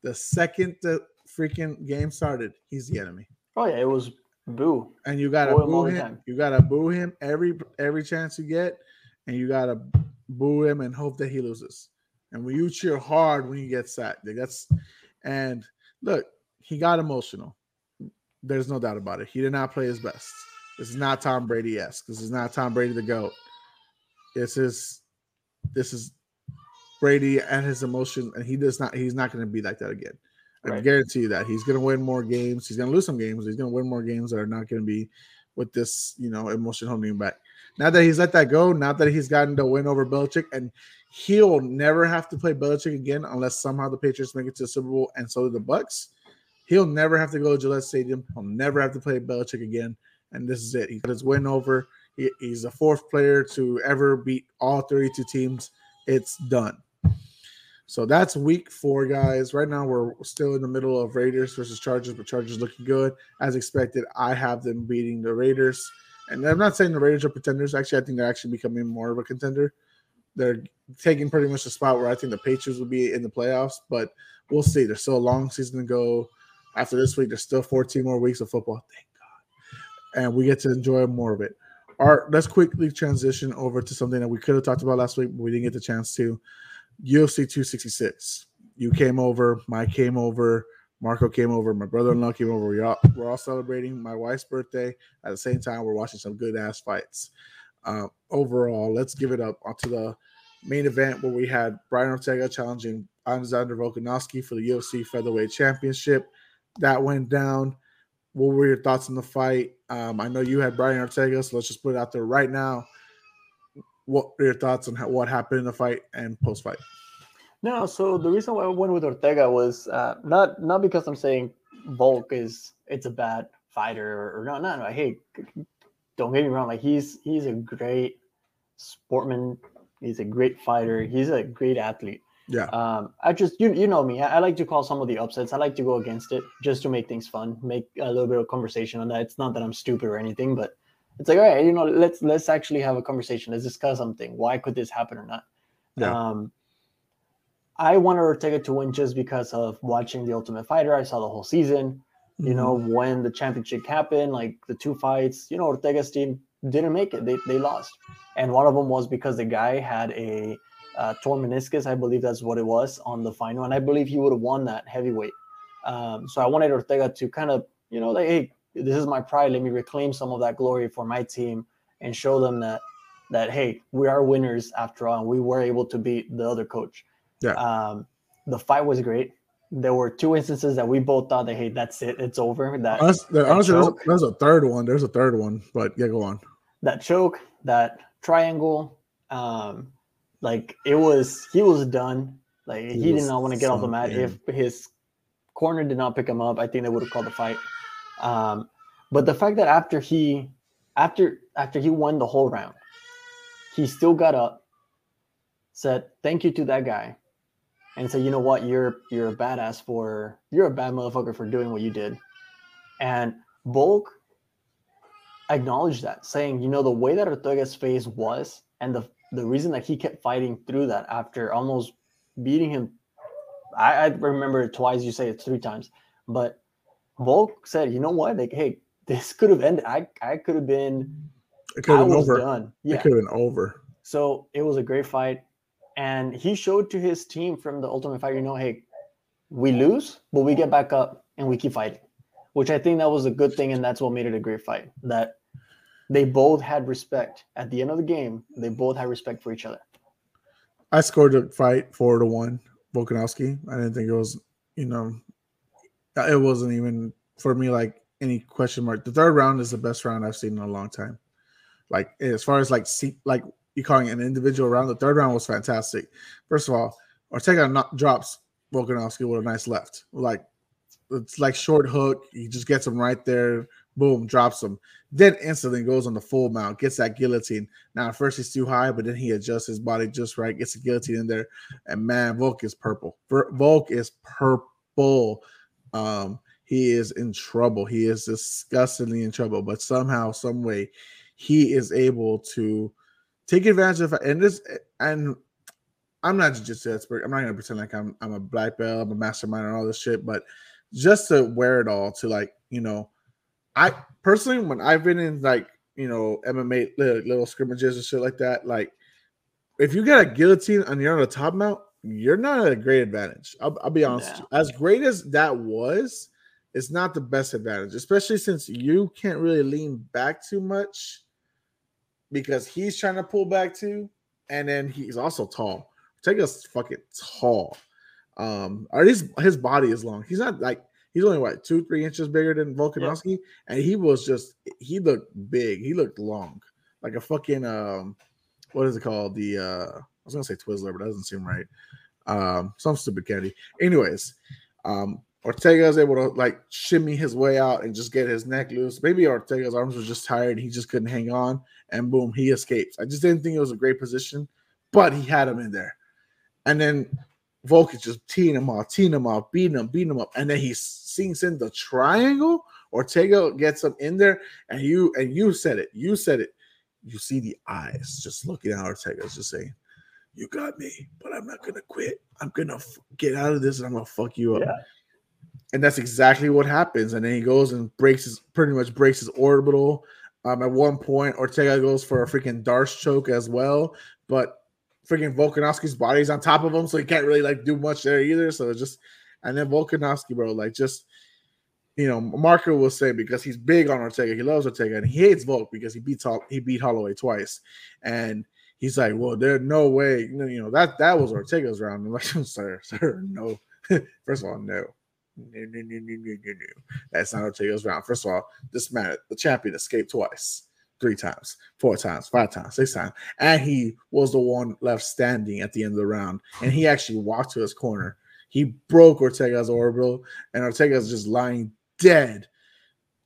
The second the freaking game started, he's the enemy. Oh yeah, it was boo. And you gotta boo, boo him. You gotta boo him every every chance you get and you gotta boo him and hope that he loses. And when you cheer hard when he gets sacked, that's and look, he got emotional. There's no doubt about it. He did not play his best. This is not Tom Brady esque. This is not Tom Brady the goat. This is this is Brady and his emotion, and he does not. He's not going to be like that again. I right. guarantee you that he's going to win more games. He's going to lose some games. He's going to win more games that are not going to be with this, you know, emotion holding him back. Now that he's let that go, now that he's gotten the win over Belichick, and he'll never have to play Belichick again unless somehow the Patriots make it to the Super Bowl and so do the Bucks. He'll never have to go to Gillette Stadium. He'll never have to play Belichick again. And this is it. He got his win over. He, he's the fourth player to ever beat all 32 teams. It's done. So that's week four, guys. Right now, we're still in the middle of Raiders versus Chargers, but Chargers looking good. As expected, I have them beating the Raiders. And I'm not saying the Raiders are pretenders. Actually, I think they're actually becoming more of a contender. They're taking pretty much the spot where I think the Patriots will be in the playoffs, but we'll see. There's still a long season to go. After this week, there's still 14 more weeks of football. Thank God. And we get to enjoy more of it. All right, let's quickly transition over to something that we could have talked about last week, but we didn't get the chance to. UFC 266. You came over, Mike came over, Marco came over, my brother-in-law came over. We're all, we're all celebrating my wife's birthday. At the same time, we're watching some good ass fights. Uh, overall, let's give it up onto the main event where we had Brian Ortega challenging Alexander Volkanovski for the UFC featherweight championship. That went down. What were your thoughts on the fight? Um, I know you had Brian Ortega, so let's just put it out there right now. What were your thoughts on how, what happened in the fight and post fight? No, so the reason why I went with Ortega was uh, not not because I'm saying Volk is it's a bad fighter or, or no, no, no. Hey, don't get me wrong. Like he's he's a great sportman. He's a great fighter. He's a great athlete. Yeah. Um, I just you you know me. I, I, like to call some of the upsets. I like to go against it just to make things fun, make a little bit of conversation on that. It's not that I'm stupid or anything, but it's like all right, you know, let's let's actually have a conversation. Let's discuss something. Why could this happen or not? Yeah. Um, I wanted Ortega to win just because of watching the Ultimate Fighter. I saw the whole season. Mm-hmm. You know, mm-hmm. when the championship happened, like the two fights, you know, Ortega's team didn't make it. They, they lost. And one of them was because the guy had a uh, torn meniscus. I believe that's what it was on the final. And I believe he would have won that heavyweight. Um, so I wanted Ortega to kind of, you know, like, hey, this is my pride. Let me reclaim some of that glory for my team and show them that, that hey, we are winners after all. And we were able to beat the other coach. Yeah. Um, the fight was great. There were two instances that we both thought that hey, that's it, it's over. That honestly, honestly there's, there's, a third one. There's a third one, but yeah, go on. That choke, that triangle, um, like it was, he was done. Like he, he did not want to get off the mat. If his corner did not pick him up, I think they would have called the fight. Um, but the fact that after he, after after he won the whole round, he still got up, said thank you to that guy, and say, you know what, you're you're a badass for you're a bad motherfucker for doing what you did. And Volk acknowledged that, saying, you know, the way that Ortega's face was and the the reason that he kept fighting through that after almost beating him, I, I remember it twice. You say it three times, but Volk said, "You know what? Like, hey, this could have ended. I I could have been. It could have been over. done. It Yeah. could have been over. So it was a great fight, and he showed to his team from the Ultimate Fighter, you know, hey, we lose, but we get back up and we keep fighting, which I think that was a good thing, and that's what made it a great fight. That they both had respect at the end of the game. They both had respect for each other. I scored the fight four to one, Volkanovski. I didn't think it was, you know, it wasn't even for me like any question mark. The third round is the best round I've seen in a long time. Like as far as like see, like you calling an individual round, the third round was fantastic. First of all, Ortega not, drops Volkanovski with a nice left, like it's like short hook. He just gets him right there. Boom, drops him. Then instantly goes on the full mount, gets that guillotine. Now at first he's too high, but then he adjusts his body just right, gets a guillotine in there, and man, Volk is purple. Volk is purple. Um, he is in trouble. He is disgustingly in trouble, but somehow, some way, he is able to take advantage of and this and I'm not just expert. I'm not gonna pretend like I'm I'm a black belt, I'm a mastermind and all this shit, but just to wear it all to like, you know, I personally when I've been in like, you know, MMA little, little scrimmages and shit like that, like if you get a guillotine and you're on the top mount, you're not at a great advantage. I'll, I'll be honest. As great as that was, it's not the best advantage, especially since you can't really lean back too much because he's trying to pull back too, and then he's also tall. Ortega's fucking tall. Um, or at least his body is long. He's not like he's only what two, three inches bigger than Volkanovski, and he was just he looked big. He looked long, like a fucking um, what is it called? The uh, I was gonna say Twizzler, but that doesn't seem right. Um, some stupid candy. Anyways, um, Ortega is able to like shimmy his way out and just get his neck loose. Maybe Ortega's arms were just tired; he just couldn't hang on, and boom, he escapes. I just didn't think it was a great position, but he had him in there. And then Volk is just teeing him off, teeing him off, beating him, beating him up, and then he sinks in the triangle. Ortega gets him in there, and you and you said it. You said it. You see the eyes just looking at Ortega's just saying, "You got me, but I'm not gonna quit. I'm gonna f- get out of this, and I'm gonna fuck you up." Yeah. And that's exactly what happens. And then he goes and breaks his pretty much breaks his orbital. Um, at one point, Ortega goes for a freaking Darce choke as well, but freaking Volkanovski's body's on top of him, so he can't really like do much there either. So it's just and then Volkanovski, bro, like just you know, Marco will say because he's big on Ortega, he loves Ortega, and he hates Volk because he beats he beat Holloway twice, and he's like, well, there's no way, you know, you know, that that was Ortega's round. I'm like, sir, sir, no. First of all, no. That's not Ortega's round. First of all, this man, the champion, escaped twice, three times, four times, five times, six times, and he was the one left standing at the end of the round. And he actually walked to his corner. He broke Ortega's orbital, and Ortega's just lying dead.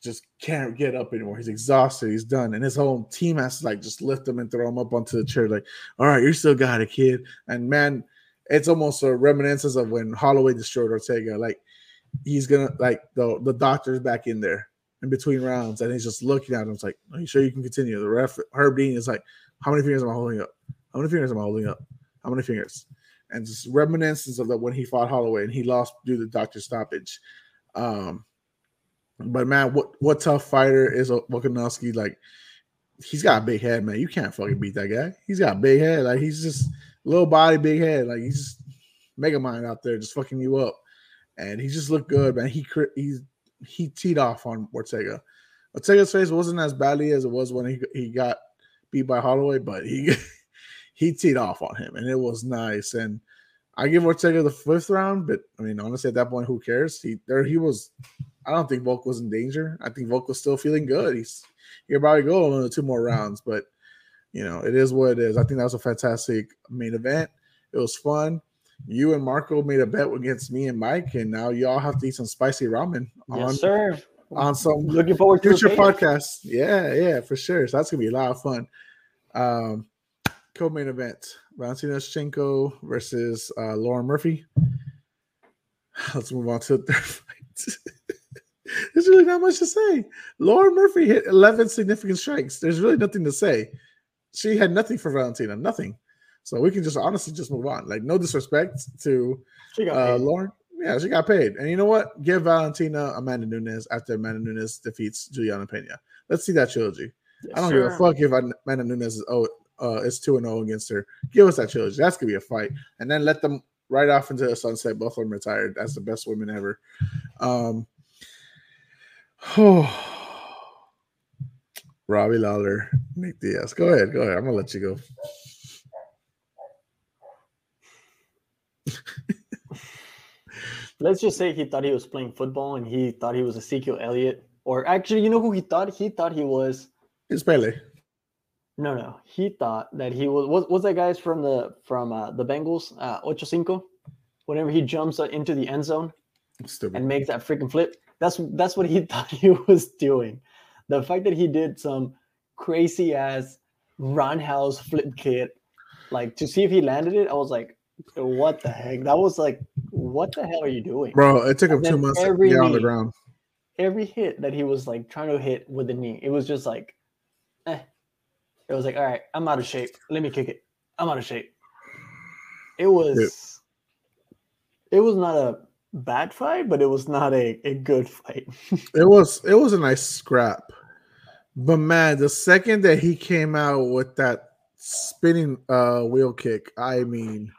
Just can't get up anymore. He's exhausted. He's done. And his whole team has to like just lift him and throw him up onto the chair, like, all right, you still got it, kid. And man, it's almost a reminiscence of when Holloway destroyed Ortega. Like he's gonna like the the doctor's back in there in between rounds, and he's just looking at him. It's like, are you sure you can continue? The ref Herb Dean is like, how many fingers am I holding up? How many fingers am I holding up? How many fingers? And just reminiscence of that when he fought Holloway and he lost due to doctor stoppage. Um, but man, what what tough fighter is Volkanovski? Like, he's got a big head, man. You can't fucking beat that guy. He's got a big head. Like he's just little body, big head. Like he's just mega mind out there, just fucking you up. And he just looked good, man. He he's he teed off on Ortega. Ortega's face wasn't as badly as it was when he he got beat by Holloway, but he he teed off on him, and it was nice. And I give Ortega the fifth round, but I mean, honestly, at that point, who cares? He there he was. I don't think Volk was in danger. I think Volk was still feeling good. He's he could probably go on two more rounds, but you know, it is what it is. I think that was a fantastic main event. It was fun. You and Marco made a bet against me and Mike, and now y'all have to eat some spicy ramen on Yes, sir. on some Looking forward to future podcast. Yeah, yeah, for sure. So that's gonna be a lot of fun. Um, co-main event: Valentina Shevchenko versus uh, Lauren Murphy. Let's move on to the third fight. There's really not much to say. Lauren Murphy hit 11 significant strikes. There's really nothing to say. she had nothing for Valentina, nothing. So we can just honestly just move on. Like no disrespect to uh, Lauren. Yeah, she got paid. And you know what? Give Valentina Amanda Nunes after Amanda Nunes defeats Julianna Pena. Let's see that trilogy. Yes, I don't sure. give a fuck if Amanda Nunes is oh uh is two and zero oh against her. Give us that trilogy. That's gonna be a fight, and then let them right off into the sunset. Both of them retired. That's the best women ever. Um. Oh. Robbie Lawler, Nick Diaz. Go ahead. Go ahead. I'm gonna let you go. Let's just say he thought he was playing football and he thought he was Ezekiel Elliott. Or actually, you know who he thought? He thought he was. It's Pele. No, no. He thought that he was. What, what's that guy's from the from uh, the Bengals? Uh, Ocho Cinco. Whenever he jumps into the end zone Stupid. and makes that freaking flip, that's that's what he thought he was doing. The fact that he did some crazy ass roundhouse flip kit, like to see if he landed it, I was like, what the heck? That was like, what the hell are you doing, bro? It took him two months to get on the ground. Every hit that he was like trying to hit with the knee, it was just like, eh. It was like, all right, I'm out of shape. Let me kick it. I'm out of shape. It was, it was not a bad fight, but it was not a, a good fight. it was it was a nice scrap. But man, the second that he came out with that spinning uh wheel kick, I mean,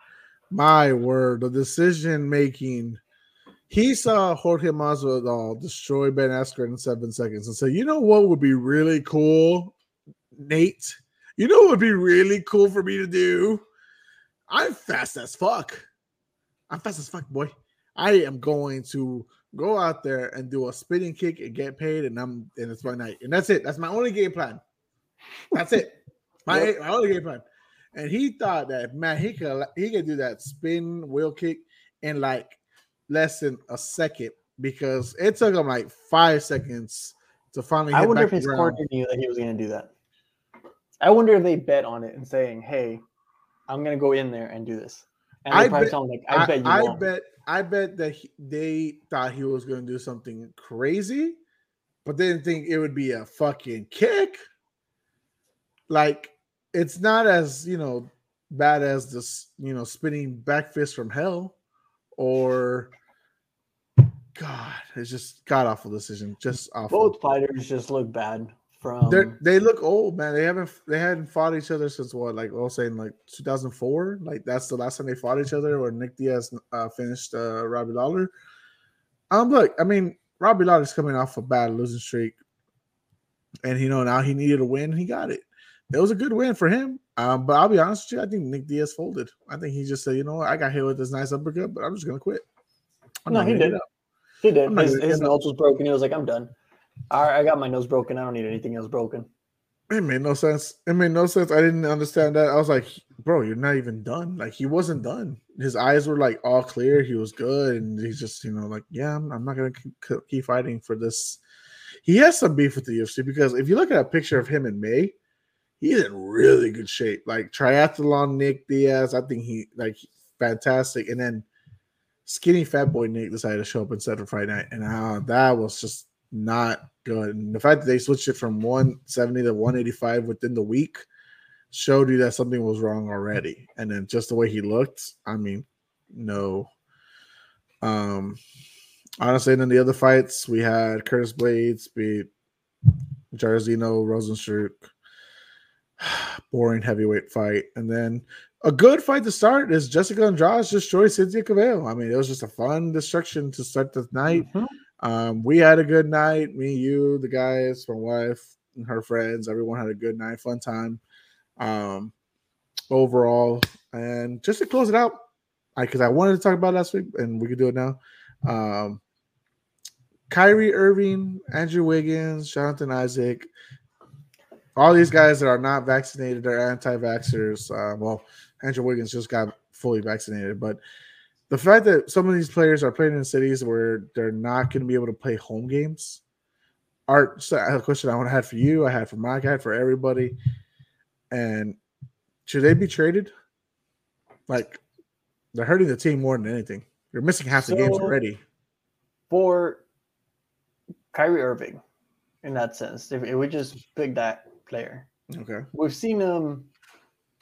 my word, the decision making. He saw Jorge Masvidal destroy Ben Askren in seven seconds and said, "You know what would be really cool, Nate? You know what would be really cool for me to do? I'm fast as fuck. I'm fast as fuck, boy. I am going to go out there and do a spinning kick and get paid, and I'm and it's my night, and that's it. That's my only game plan. That's it. My, yep. my only game plan. And he thought that man, he could he could do that spin wheel kick in like less than a second because it took him like five seconds to finally. I wonder if his partner knew that he was going to do that. I wonder if they bet on it and saying, "Hey, I'm going to go in there and do this." And I bet, like, I, I bet you. I won't. bet I bet that he, they thought he was going to do something crazy, but they didn't think it would be a fucking kick. Like it's not as you know bad as this you know spinning back fist from hell, or God, it's just god awful decision. Just awful. Both fighters just look bad from They're, they look old, man. They haven't they hadn't fought each other since what, like was saying, like 2004. Like that's the last time they fought each other, where Nick Diaz uh, finished uh, Robbie Lawler. Um, look, I mean, Robbie Lawler's coming off a bad losing streak, and you know now he needed a win. And he got it. It was a good win for him. Um, but I'll be honest with you, I think Nick Diaz folded. I think he just said, you know what, I got hit with this nice uppercut, but I'm just gonna quit. I'm no, he did. He did. His, his nose was broken. He was like, I'm done. I, I got my nose broken. I don't need anything else broken. It made no sense. It made no sense. I didn't understand that. I was like, bro, you're not even done. Like he wasn't done. His eyes were like all clear. He was good, and he's just you know like, yeah, I'm, I'm not gonna keep, keep fighting for this. He has some beef with the UFC because if you look at a picture of him in May, he's in really good shape. Like triathlon Nick Diaz, I think he like fantastic. And then skinny fat boy Nick decided to show up instead of Friday night, and uh, that was just not good. And the fact that they switched it from 170 to 185 within the week showed you that something was wrong already. And then just the way he looked, I mean, no. Um honestly, and then the other fights we had Curtis Blaydes beat Jairzinho Rozenstruik. Boring heavyweight fight. And then a good fight to start is Jessica Andrade destroyed Cynthia Calvillo. I mean, it was just a fun destruction to start the night. Mm-hmm. Um, we had a good night. Me, you, the guys, my wife, and her friends. Everyone had a good night, fun time. Um, overall, and just to close it out, I because I, I, wanted to talk about last week, and we could do it now. Um, Kyrie Irving, Andrew Wiggins, Jonathan Isaac, all these guys that are not vaccinated are anti-vaxxers. Uh, well, Andrew Wiggins just got fully vaccinated, but the fact that some of these players are playing in cities where they're not going to be able to play home games. Art, so a question I want to have for you. I had for Mike. I had for everybody. And should they be traded? Like they're hurting the team more than anything. You're missing half so, the games already. For Kyrie Irving, in that sense, if, if we just pick that player, Okay. We've seen him.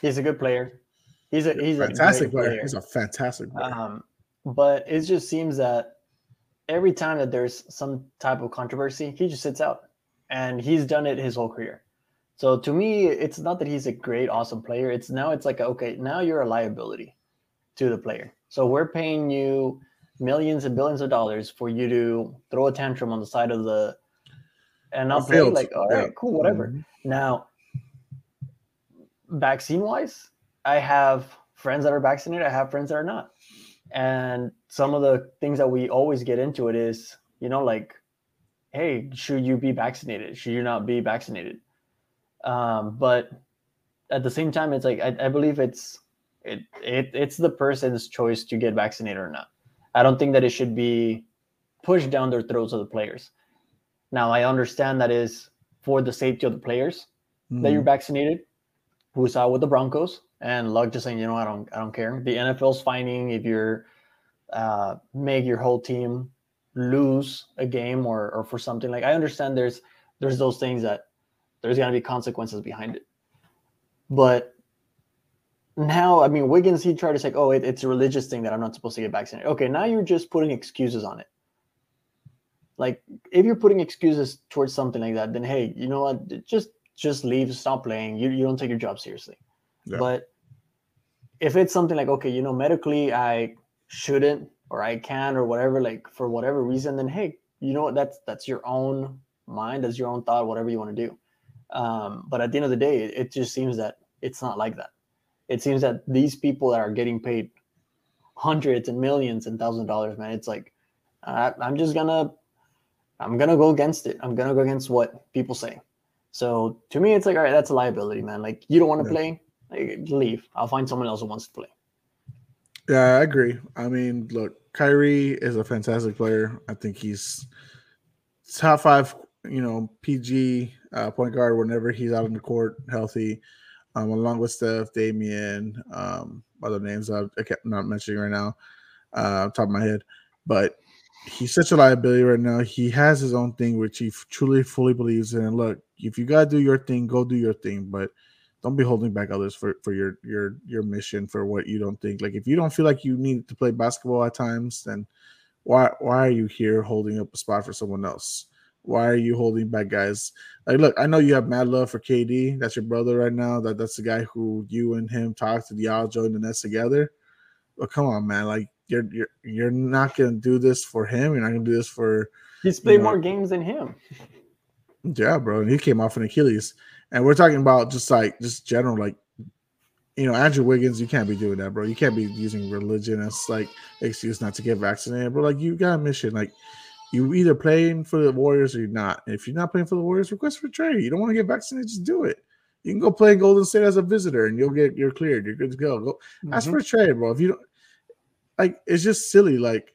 He's a good player. He's a he's fantastic a player. player. He's a fantastic player. Um, but it just seems that every time that there's some type of controversy, he just sits out, and he's done it his whole career. So to me, it's not that he's a great, awesome player. It's now it's like okay, now you're a liability to the player. So we're paying you millions and billions of dollars for you to throw a tantrum on the side of the and play field. like all right, Yeah. cool, whatever. Mhm. Now, vaccine wise, I have friends that are vaccinated, I have friends that are not. And some of the things that we always get into it is, you know, like, hey, should you be vaccinated? Should you not be vaccinated? Um, but at the same time, it's like I, I believe it's it, it it's the person's choice to get vaccinated or not. I don't think that it should be pushed down their throats of the players. Now I understand that is for the safety of the players that you're Mhm. vaccinated. We saw with the Broncos and Luck just saying, you know, I don't I don't care. The NFL's finding if you're uh, make your whole team lose a game or or for something like I understand there's there's those things that there's gonna be consequences behind it. But now, I mean, Wiggins, he tried to say, oh, it, it's a religious thing that I'm not supposed to get vaccinated. Okay, now you're just putting excuses on it. Like, if you're putting excuses towards something like that, then hey, you know what? Just just leave, stop playing. You you don't take your job seriously. Yeah. But if it's something like, okay, you know, medically I shouldn't or I can or whatever, like for whatever reason, then hey, you know what? That's that's your own mind, that's your own thought, whatever you want to do. Um, but at the end of the day, it, it just seems that it's not like that. It seems that these people that are getting paid hundreds and millions and thousands of dollars, man, it's like I, I'm just gonna I'm gonna go against it. I'm gonna go against what people say. So to me, it's like, all right, that's a liability, man. Like you don't want to Yeah. play, like, leave. I'll find someone else who wants to play. Yeah, I agree. I mean, look, Kyrie is a fantastic player. I think he's top five, you know, PG uh, point guard whenever he's out on the court healthy, um, along with Steph, Damian, um, other names I, I can't, not mentioning right now, uh, top of my head. But he's such a liability right now. He has his own thing, which he truly, fully believes in. And look, if you gotta do your thing, go do your thing. But don't be holding back others for for your your your mission for what you don't think. Like if you don't feel like you need to play basketball at times, then why why are you here holding up a spot for someone else? Why are you holding back guys? Like, look, I know you have mad love for KD. That's your brother right now. That that's the guy who you and him talked to. Y'all joined the Nets together. But come on, man. Like you're you're you're not gonna do this for him. You're not gonna do this for He's played know- more games than him. yeah, bro. And he came off an Achilles. And we're talking about just like just general, like you know, Andrew Wiggins, you can't be doing that, bro. You can't be using religion as like excuse not to get vaccinated, bro. Like you got a mission. Like you either playing for the Warriors or you're not. And if you're not playing for the Warriors, request for trade. You don't want to get vaccinated, just do it. You can go play in Golden State as a visitor and you'll get you're cleared. You're good to go. Go ask Mhm. for a trade, bro. If you don't like it's just silly. Like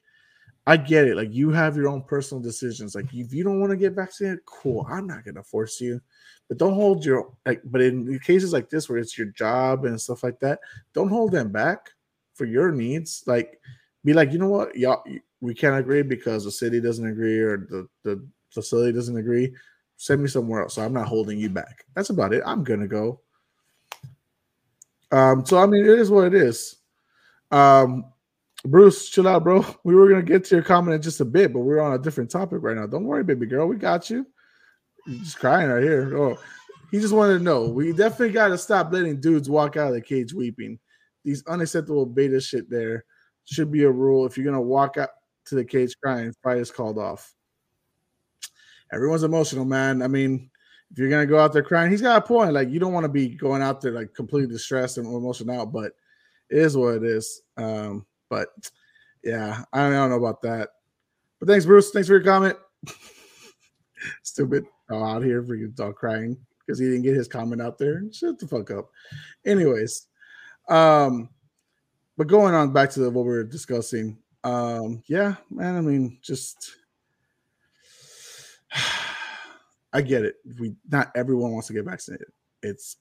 I get it. Like you have your own personal decisions. Like if you don't want to get vaccinated, cool. I'm not gonna force you. But don't hold your like. But in cases like this where it's your job and stuff like that, don't hold them back for your needs. Like be like, you know what, y'all, we can't agree because the city doesn't agree or the the facility doesn't agree. Send me somewhere else. So I'm not holding you back. That's about it. I'm gonna go. Um. So I mean, it is what it is. Um. Bruce, chill out, bro. We were gonna get to your comment in just a bit, but we're on a different topic right now. Don't worry, baby girl. We got you. You're just crying right here. Oh, he just wanted to know. We definitely got to stop letting dudes walk out of the cage weeping. These unacceptable beta shit there should be a rule. If you're gonna walk out to the cage crying, fight is called off. Everyone's emotional, man. I mean, if you're gonna go out there crying, he's got a point. Like you don't want to be going out there like completely distressed and emotional out, but it is what it is. Um, but yeah, I don't, I don't know about that. But thanks, Bruce. Thanks for your comment. Stupid oh, out here freaking dog crying because he didn't get his comment out there. Shut the fuck up. Anyways, um, but going on back to the, what we were discussing. Um, yeah, man. I mean, just I get it. We not everyone wants to get vaccinated. It's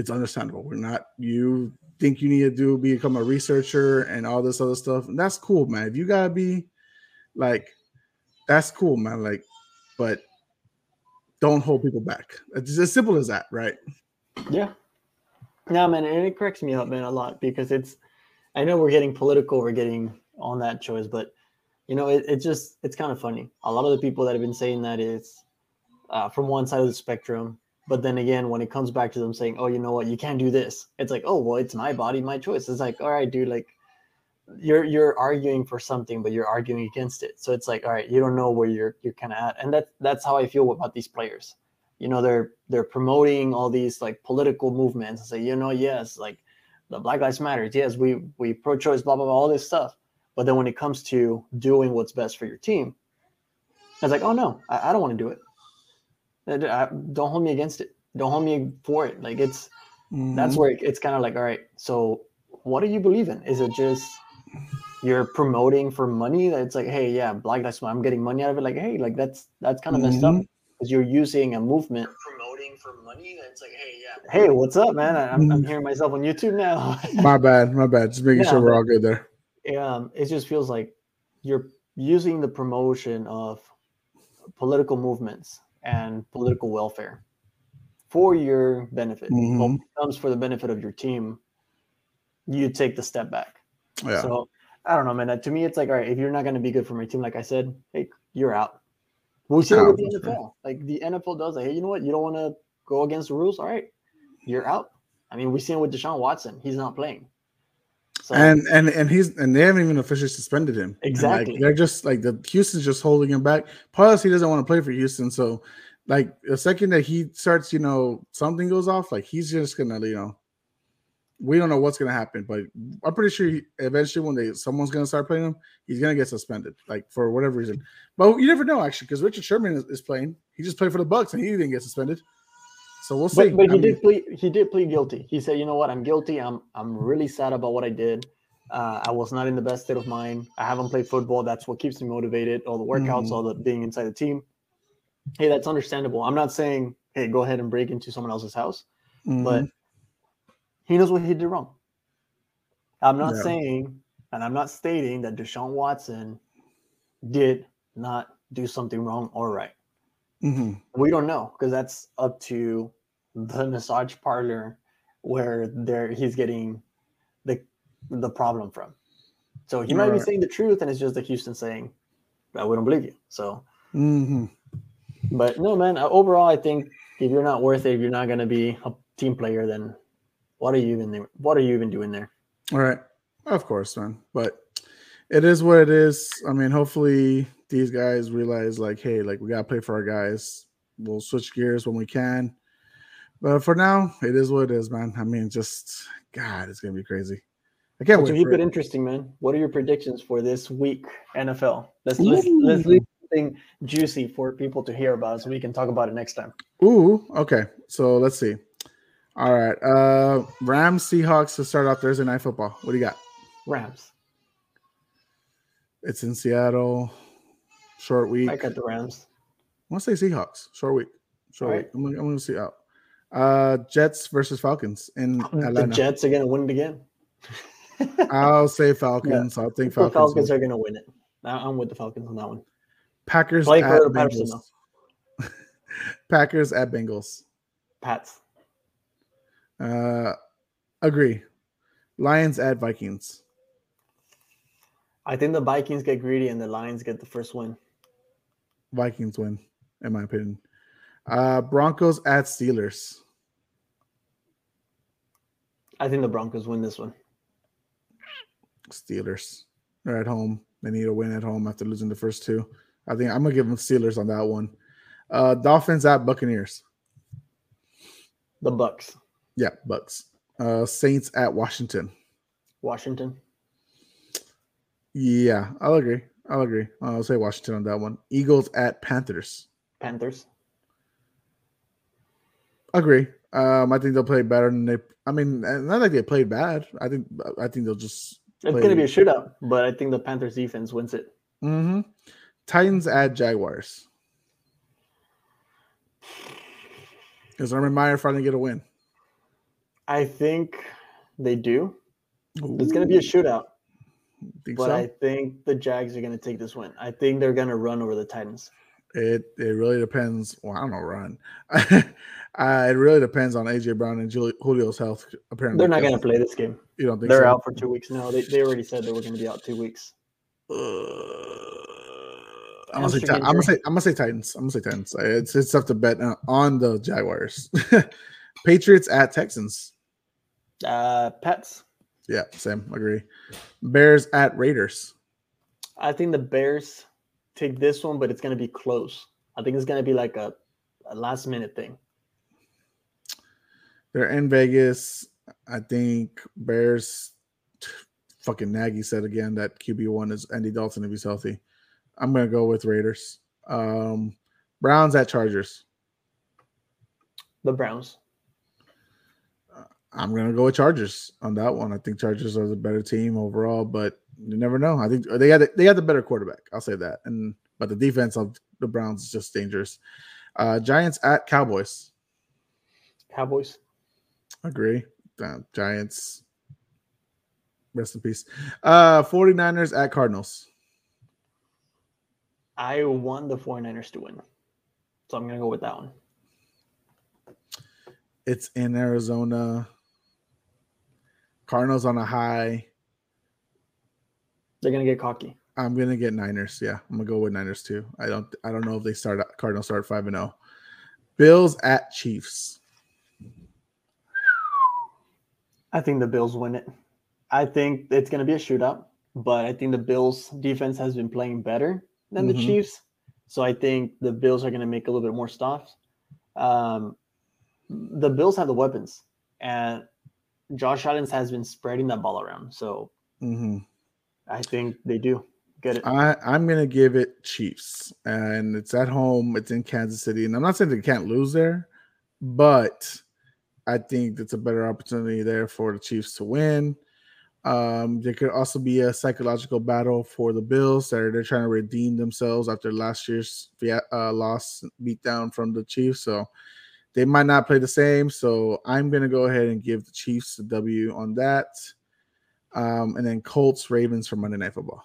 it's understandable. We're not you think you need to do become a researcher and all this other stuff. And that's cool, man. If you gotta be like that's cool, man. Like, but don't hold people back. It's as simple as that, right? Yeah. No, man, and it cracks me up, man, a lot because it's. I know we're getting political, we're getting on that choice, but you know, it, it just it's kind of funny. A lot of the people that have been saying that is uh, from one side of the spectrum, but then again, when it comes back to them saying, "Oh, you know what, you can't do this," it's like, "Oh, well, it's my body, my choice." It's like, all right, dude, like you're you're arguing for something, but you're arguing against it. So it's like, all right, you don't know where you're you're kind of at, and that's that's how I feel about these players. You know, they're they're promoting all these like political movements and say, you know, yes, like the Black Lives Matter, yes, we we pro-choice, blah blah blah, all this stuff. But then when it comes to doing what's best for your team, it's like, oh no, I, I don't want to do it. I, don't hold me against it. Don't hold me for it. Like it's mm-hmm. that's where it, it's kind of like, all right, so what do you believe in? Is it just you're promoting for money? That it's like, hey, yeah, Black Lives Matter, I'm getting money out of it. Like, hey, like that's that's kind of mm-hmm. messed up because mm-hmm. you're using a movement promoting for money. That's like, hey, yeah, hey, what's up, man? I, am I'm hearing myself on YouTube now. my bad, my bad. Just making yeah, sure we're all good there. Um, it just feels like you're using the promotion of political movements and political welfare for your benefit. Mm-hmm. When it comes for the benefit of your team, you take the step back. Yeah. So I don't know, man. To me, it's like, all right, if you're not going to be good for my team, like I said, hey, you're out. We see it with the NFL. Like the NFL does, like, hey, you know what? You don't want to go against the rules. All right, you're out. I mean, we see it with Deshaun Watson. He's not playing. So, and and and he's and they haven't even officially suspended him. Exactly. Like, they're just like the Houston's just holding him back. Plus, he doesn't want to play for Houston. So, like the second that he starts, you know, something goes off, like he's just gonna, you know, we don't know what's gonna happen. But I'm pretty sure he, eventually, when they someone's gonna start playing him, he's gonna get suspended, like for whatever reason. But you never know, actually, because Richard Sherman is, is, playing. He just played for the Bucks and he didn't get suspended. So we'll see. But, but he mean, did plead. He did plead guilty. He said, "You know what? I'm guilty. I'm I'm really sad about what I did. Uh, I was not in the best state of mind. I haven't played football. That's what keeps me motivated. All the workouts, mm-hmm. all the being inside the team. Hey, that's understandable. I'm not saying, hey, go ahead and break into someone else's house, mm-hmm. but he knows what he did wrong. I'm not yeah. saying, and I'm not stating that Deshaun Watson did not do something wrong or right. Mm-hmm. We don't know because that's up to the massage parlor where there he's getting the the problem from. So he might be saying the truth, and it's just the Houston saying, "I wouldn't believe you." So, mm-hmm. but no, man. Uh, overall, I think if you're not worth it, if you're not going to be a team player, then what are you even there? What are you even doing there? All right, of course, man. But it is what it is. I mean, hopefully these guys realize like, hey, like we gotta play for our guys. We'll switch gears when we can. But for now, it is what it is, man. I mean, just God, it's gonna be crazy. I can't wait. Keep it, it interesting, man. What are your predictions for this week NFL? Let's let's, let's leave something juicy for people to hear about, so we can talk about it next time. Ooh, okay. So let's see. All right, uh Rams Seahawks to start off Thursday night football. What do you got? Rams. It's in Seattle. Short week. I got the Rams. I want to say Seahawks. Short week. Short week. I'm, I'm going to see out. Uh, Jets versus Falcons in Atlanta. The Jets are going to win it again. I'll say Falcons. I think Falcons. The Falcons are going to win it. I'm with the Falcons on that one. Packers Blake at Bengals. Packers at Bengals. Pats. Uh, agree. Lions at Vikings. I think the Vikings get greedy and the Lions get the first win. Vikings win, in my opinion. Uh, Broncos at Steelers. I think the Broncos win this one. Steelers. They're at home. They need a win at home after losing the first two. I think I'm gonna give them Steelers on that one. Uh, Dolphins at Buccaneers. The Bucks. Yeah, Bucks. Uh, Saints at Washington. Washington. Yeah, I'll agree. I'll agree. I'll say Washington on that one. Eagles at Panthers. Panthers. Agree. Um, I think they'll play better than they. I mean, not like they played bad. I think. I think they'll just. It's going to be a shootout, but I think the Panthers defense wins it. Mm-hmm. Titans at Jaguars. Is Urban Meyer finally get a win? I think they do. Ooh. It's going to be a shootout. Think but so? I think the Jags are going to take this win. I think they're going to run over the Titans. It it really depends. Well, I don't know, run. Uh, it really depends on AJ Brown and Julio's health. Apparently, They're not going to play this game. You don't think They're so? out for two weeks. No, they, they already said they were going to be out two weeks. Uh, I'm gonna say. I'm gonna say. I'm gonna say Titans. I'm gonna say Titans. It's it's tough to bet on the Jaguars. Patriots at Texans. Uh, Pets. Yeah, same. Agree. Bears at Raiders. I think the Bears take this one, but it's going to be close. I think it's going to be like a, a last minute thing. They're in Vegas. I think Bears. Fucking Nagy said again that QB one is Andy Dalton if he's healthy. I'm gonna go with Raiders. Um, Browns at Chargers. The Browns. I'm gonna go with Chargers on that one. I think Chargers are the better team overall, but you never know. I think they got the, they got the better quarterback. I'll say that. And but the defense of the Browns is just dangerous. Uh, Giants at Cowboys. Cowboys. Agree. Uh, Giants. Rest in peace. Uh 49ers at Cardinals. I want the 49ers to win. So I'm going to go with that one. It's in Arizona. Cardinals on a high. They're going to get cocky. I'm gonna get Niners. Yeah, I'm gonna go with Niners too. I don't I don't know if they start Cardinals start five and zero. Bills at Chiefs. I think the Bills win it. I think it's going to be a shootout, but I think the Bills defense has been playing better than Mhm. the Chiefs. So I think the Bills are going to make a little bit more stops. Um, the Bills have the weapons, and Josh Allen has been spreading that ball around. So hmm I think they do get it. I I'm gonna give it Chiefs, and it's at home. It's in Kansas City, and I'm not saying they can't lose there, but I think it's a better opportunity there for the Chiefs to win. Um, there could also be a psychological battle for the Bills. They're they're trying to redeem themselves after last year's uh, loss beatdown from the Chiefs, so they might not play the same. So I'm gonna go ahead and give the Chiefs a W on that. Um, and then Colts Ravens for Monday Night Football.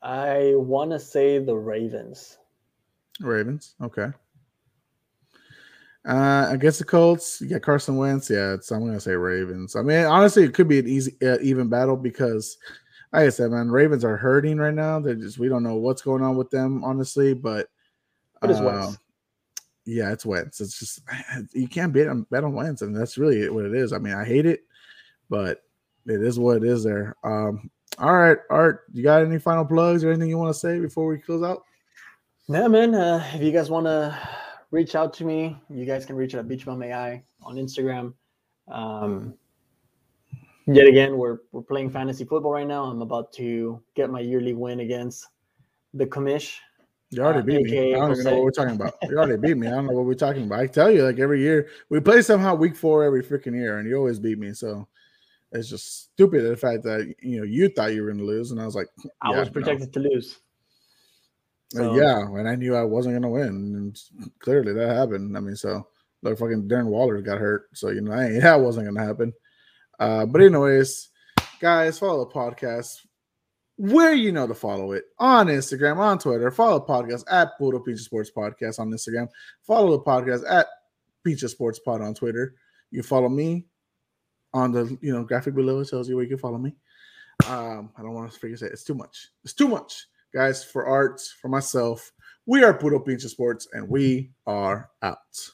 I want to say the Ravens. Ravens. Okay. Uh, I guess the Colts. You got Carson Wentz. Yeah, I'm gonna say Ravens. I mean, honestly, it could be an easy, uh, even battle because, like I said, man, Ravens are hurting right now. They're just we don't know what's going on with them, honestly. But, But it's uh, Wentz. Yeah, it's Wentz. It's just you can't bet on bet on Wentz, and that's really what it is. I mean, I hate it, but it is what it is. There. Um. All right, Art. You got any final plugs or anything you want to say before we close out? Yeah, man. Uh, if you guys want to reach out to me, you guys can reach out at Beachbum AI on Instagram. Um, yet again, we're we're playing fantasy football right now. I'm about to get my yearly win against the commish. You already Uh, beat me. I don't even know what we're talking about. You already beat me. I don't know what we're talking about. I tell you, like every year, we play somehow week four every freaking year, and you always beat me. So it's just stupid the fact that you know you thought you were going to lose, and I was like, I yeah, was no. projected to lose. Uh, yeah, and I knew I wasn't going to win, and clearly that happened. I mean, so like fucking Darren Waller got hurt, so you know I that wasn't going to happen. Uh, but anyways, guys, follow the podcast where you know to follow it on Instagram, on Twitter. Follow the podcast at Puro Pinche Sports Podcast on Instagram. Follow the podcast at Pinche Sports Pod on Twitter. You follow me on the you know graphic below. It tells you where you can follow me. Um, I don't want to forget it. it's too much. It's too much, guys. For arts, for myself, we are Puro Pinche Sports, and we are out.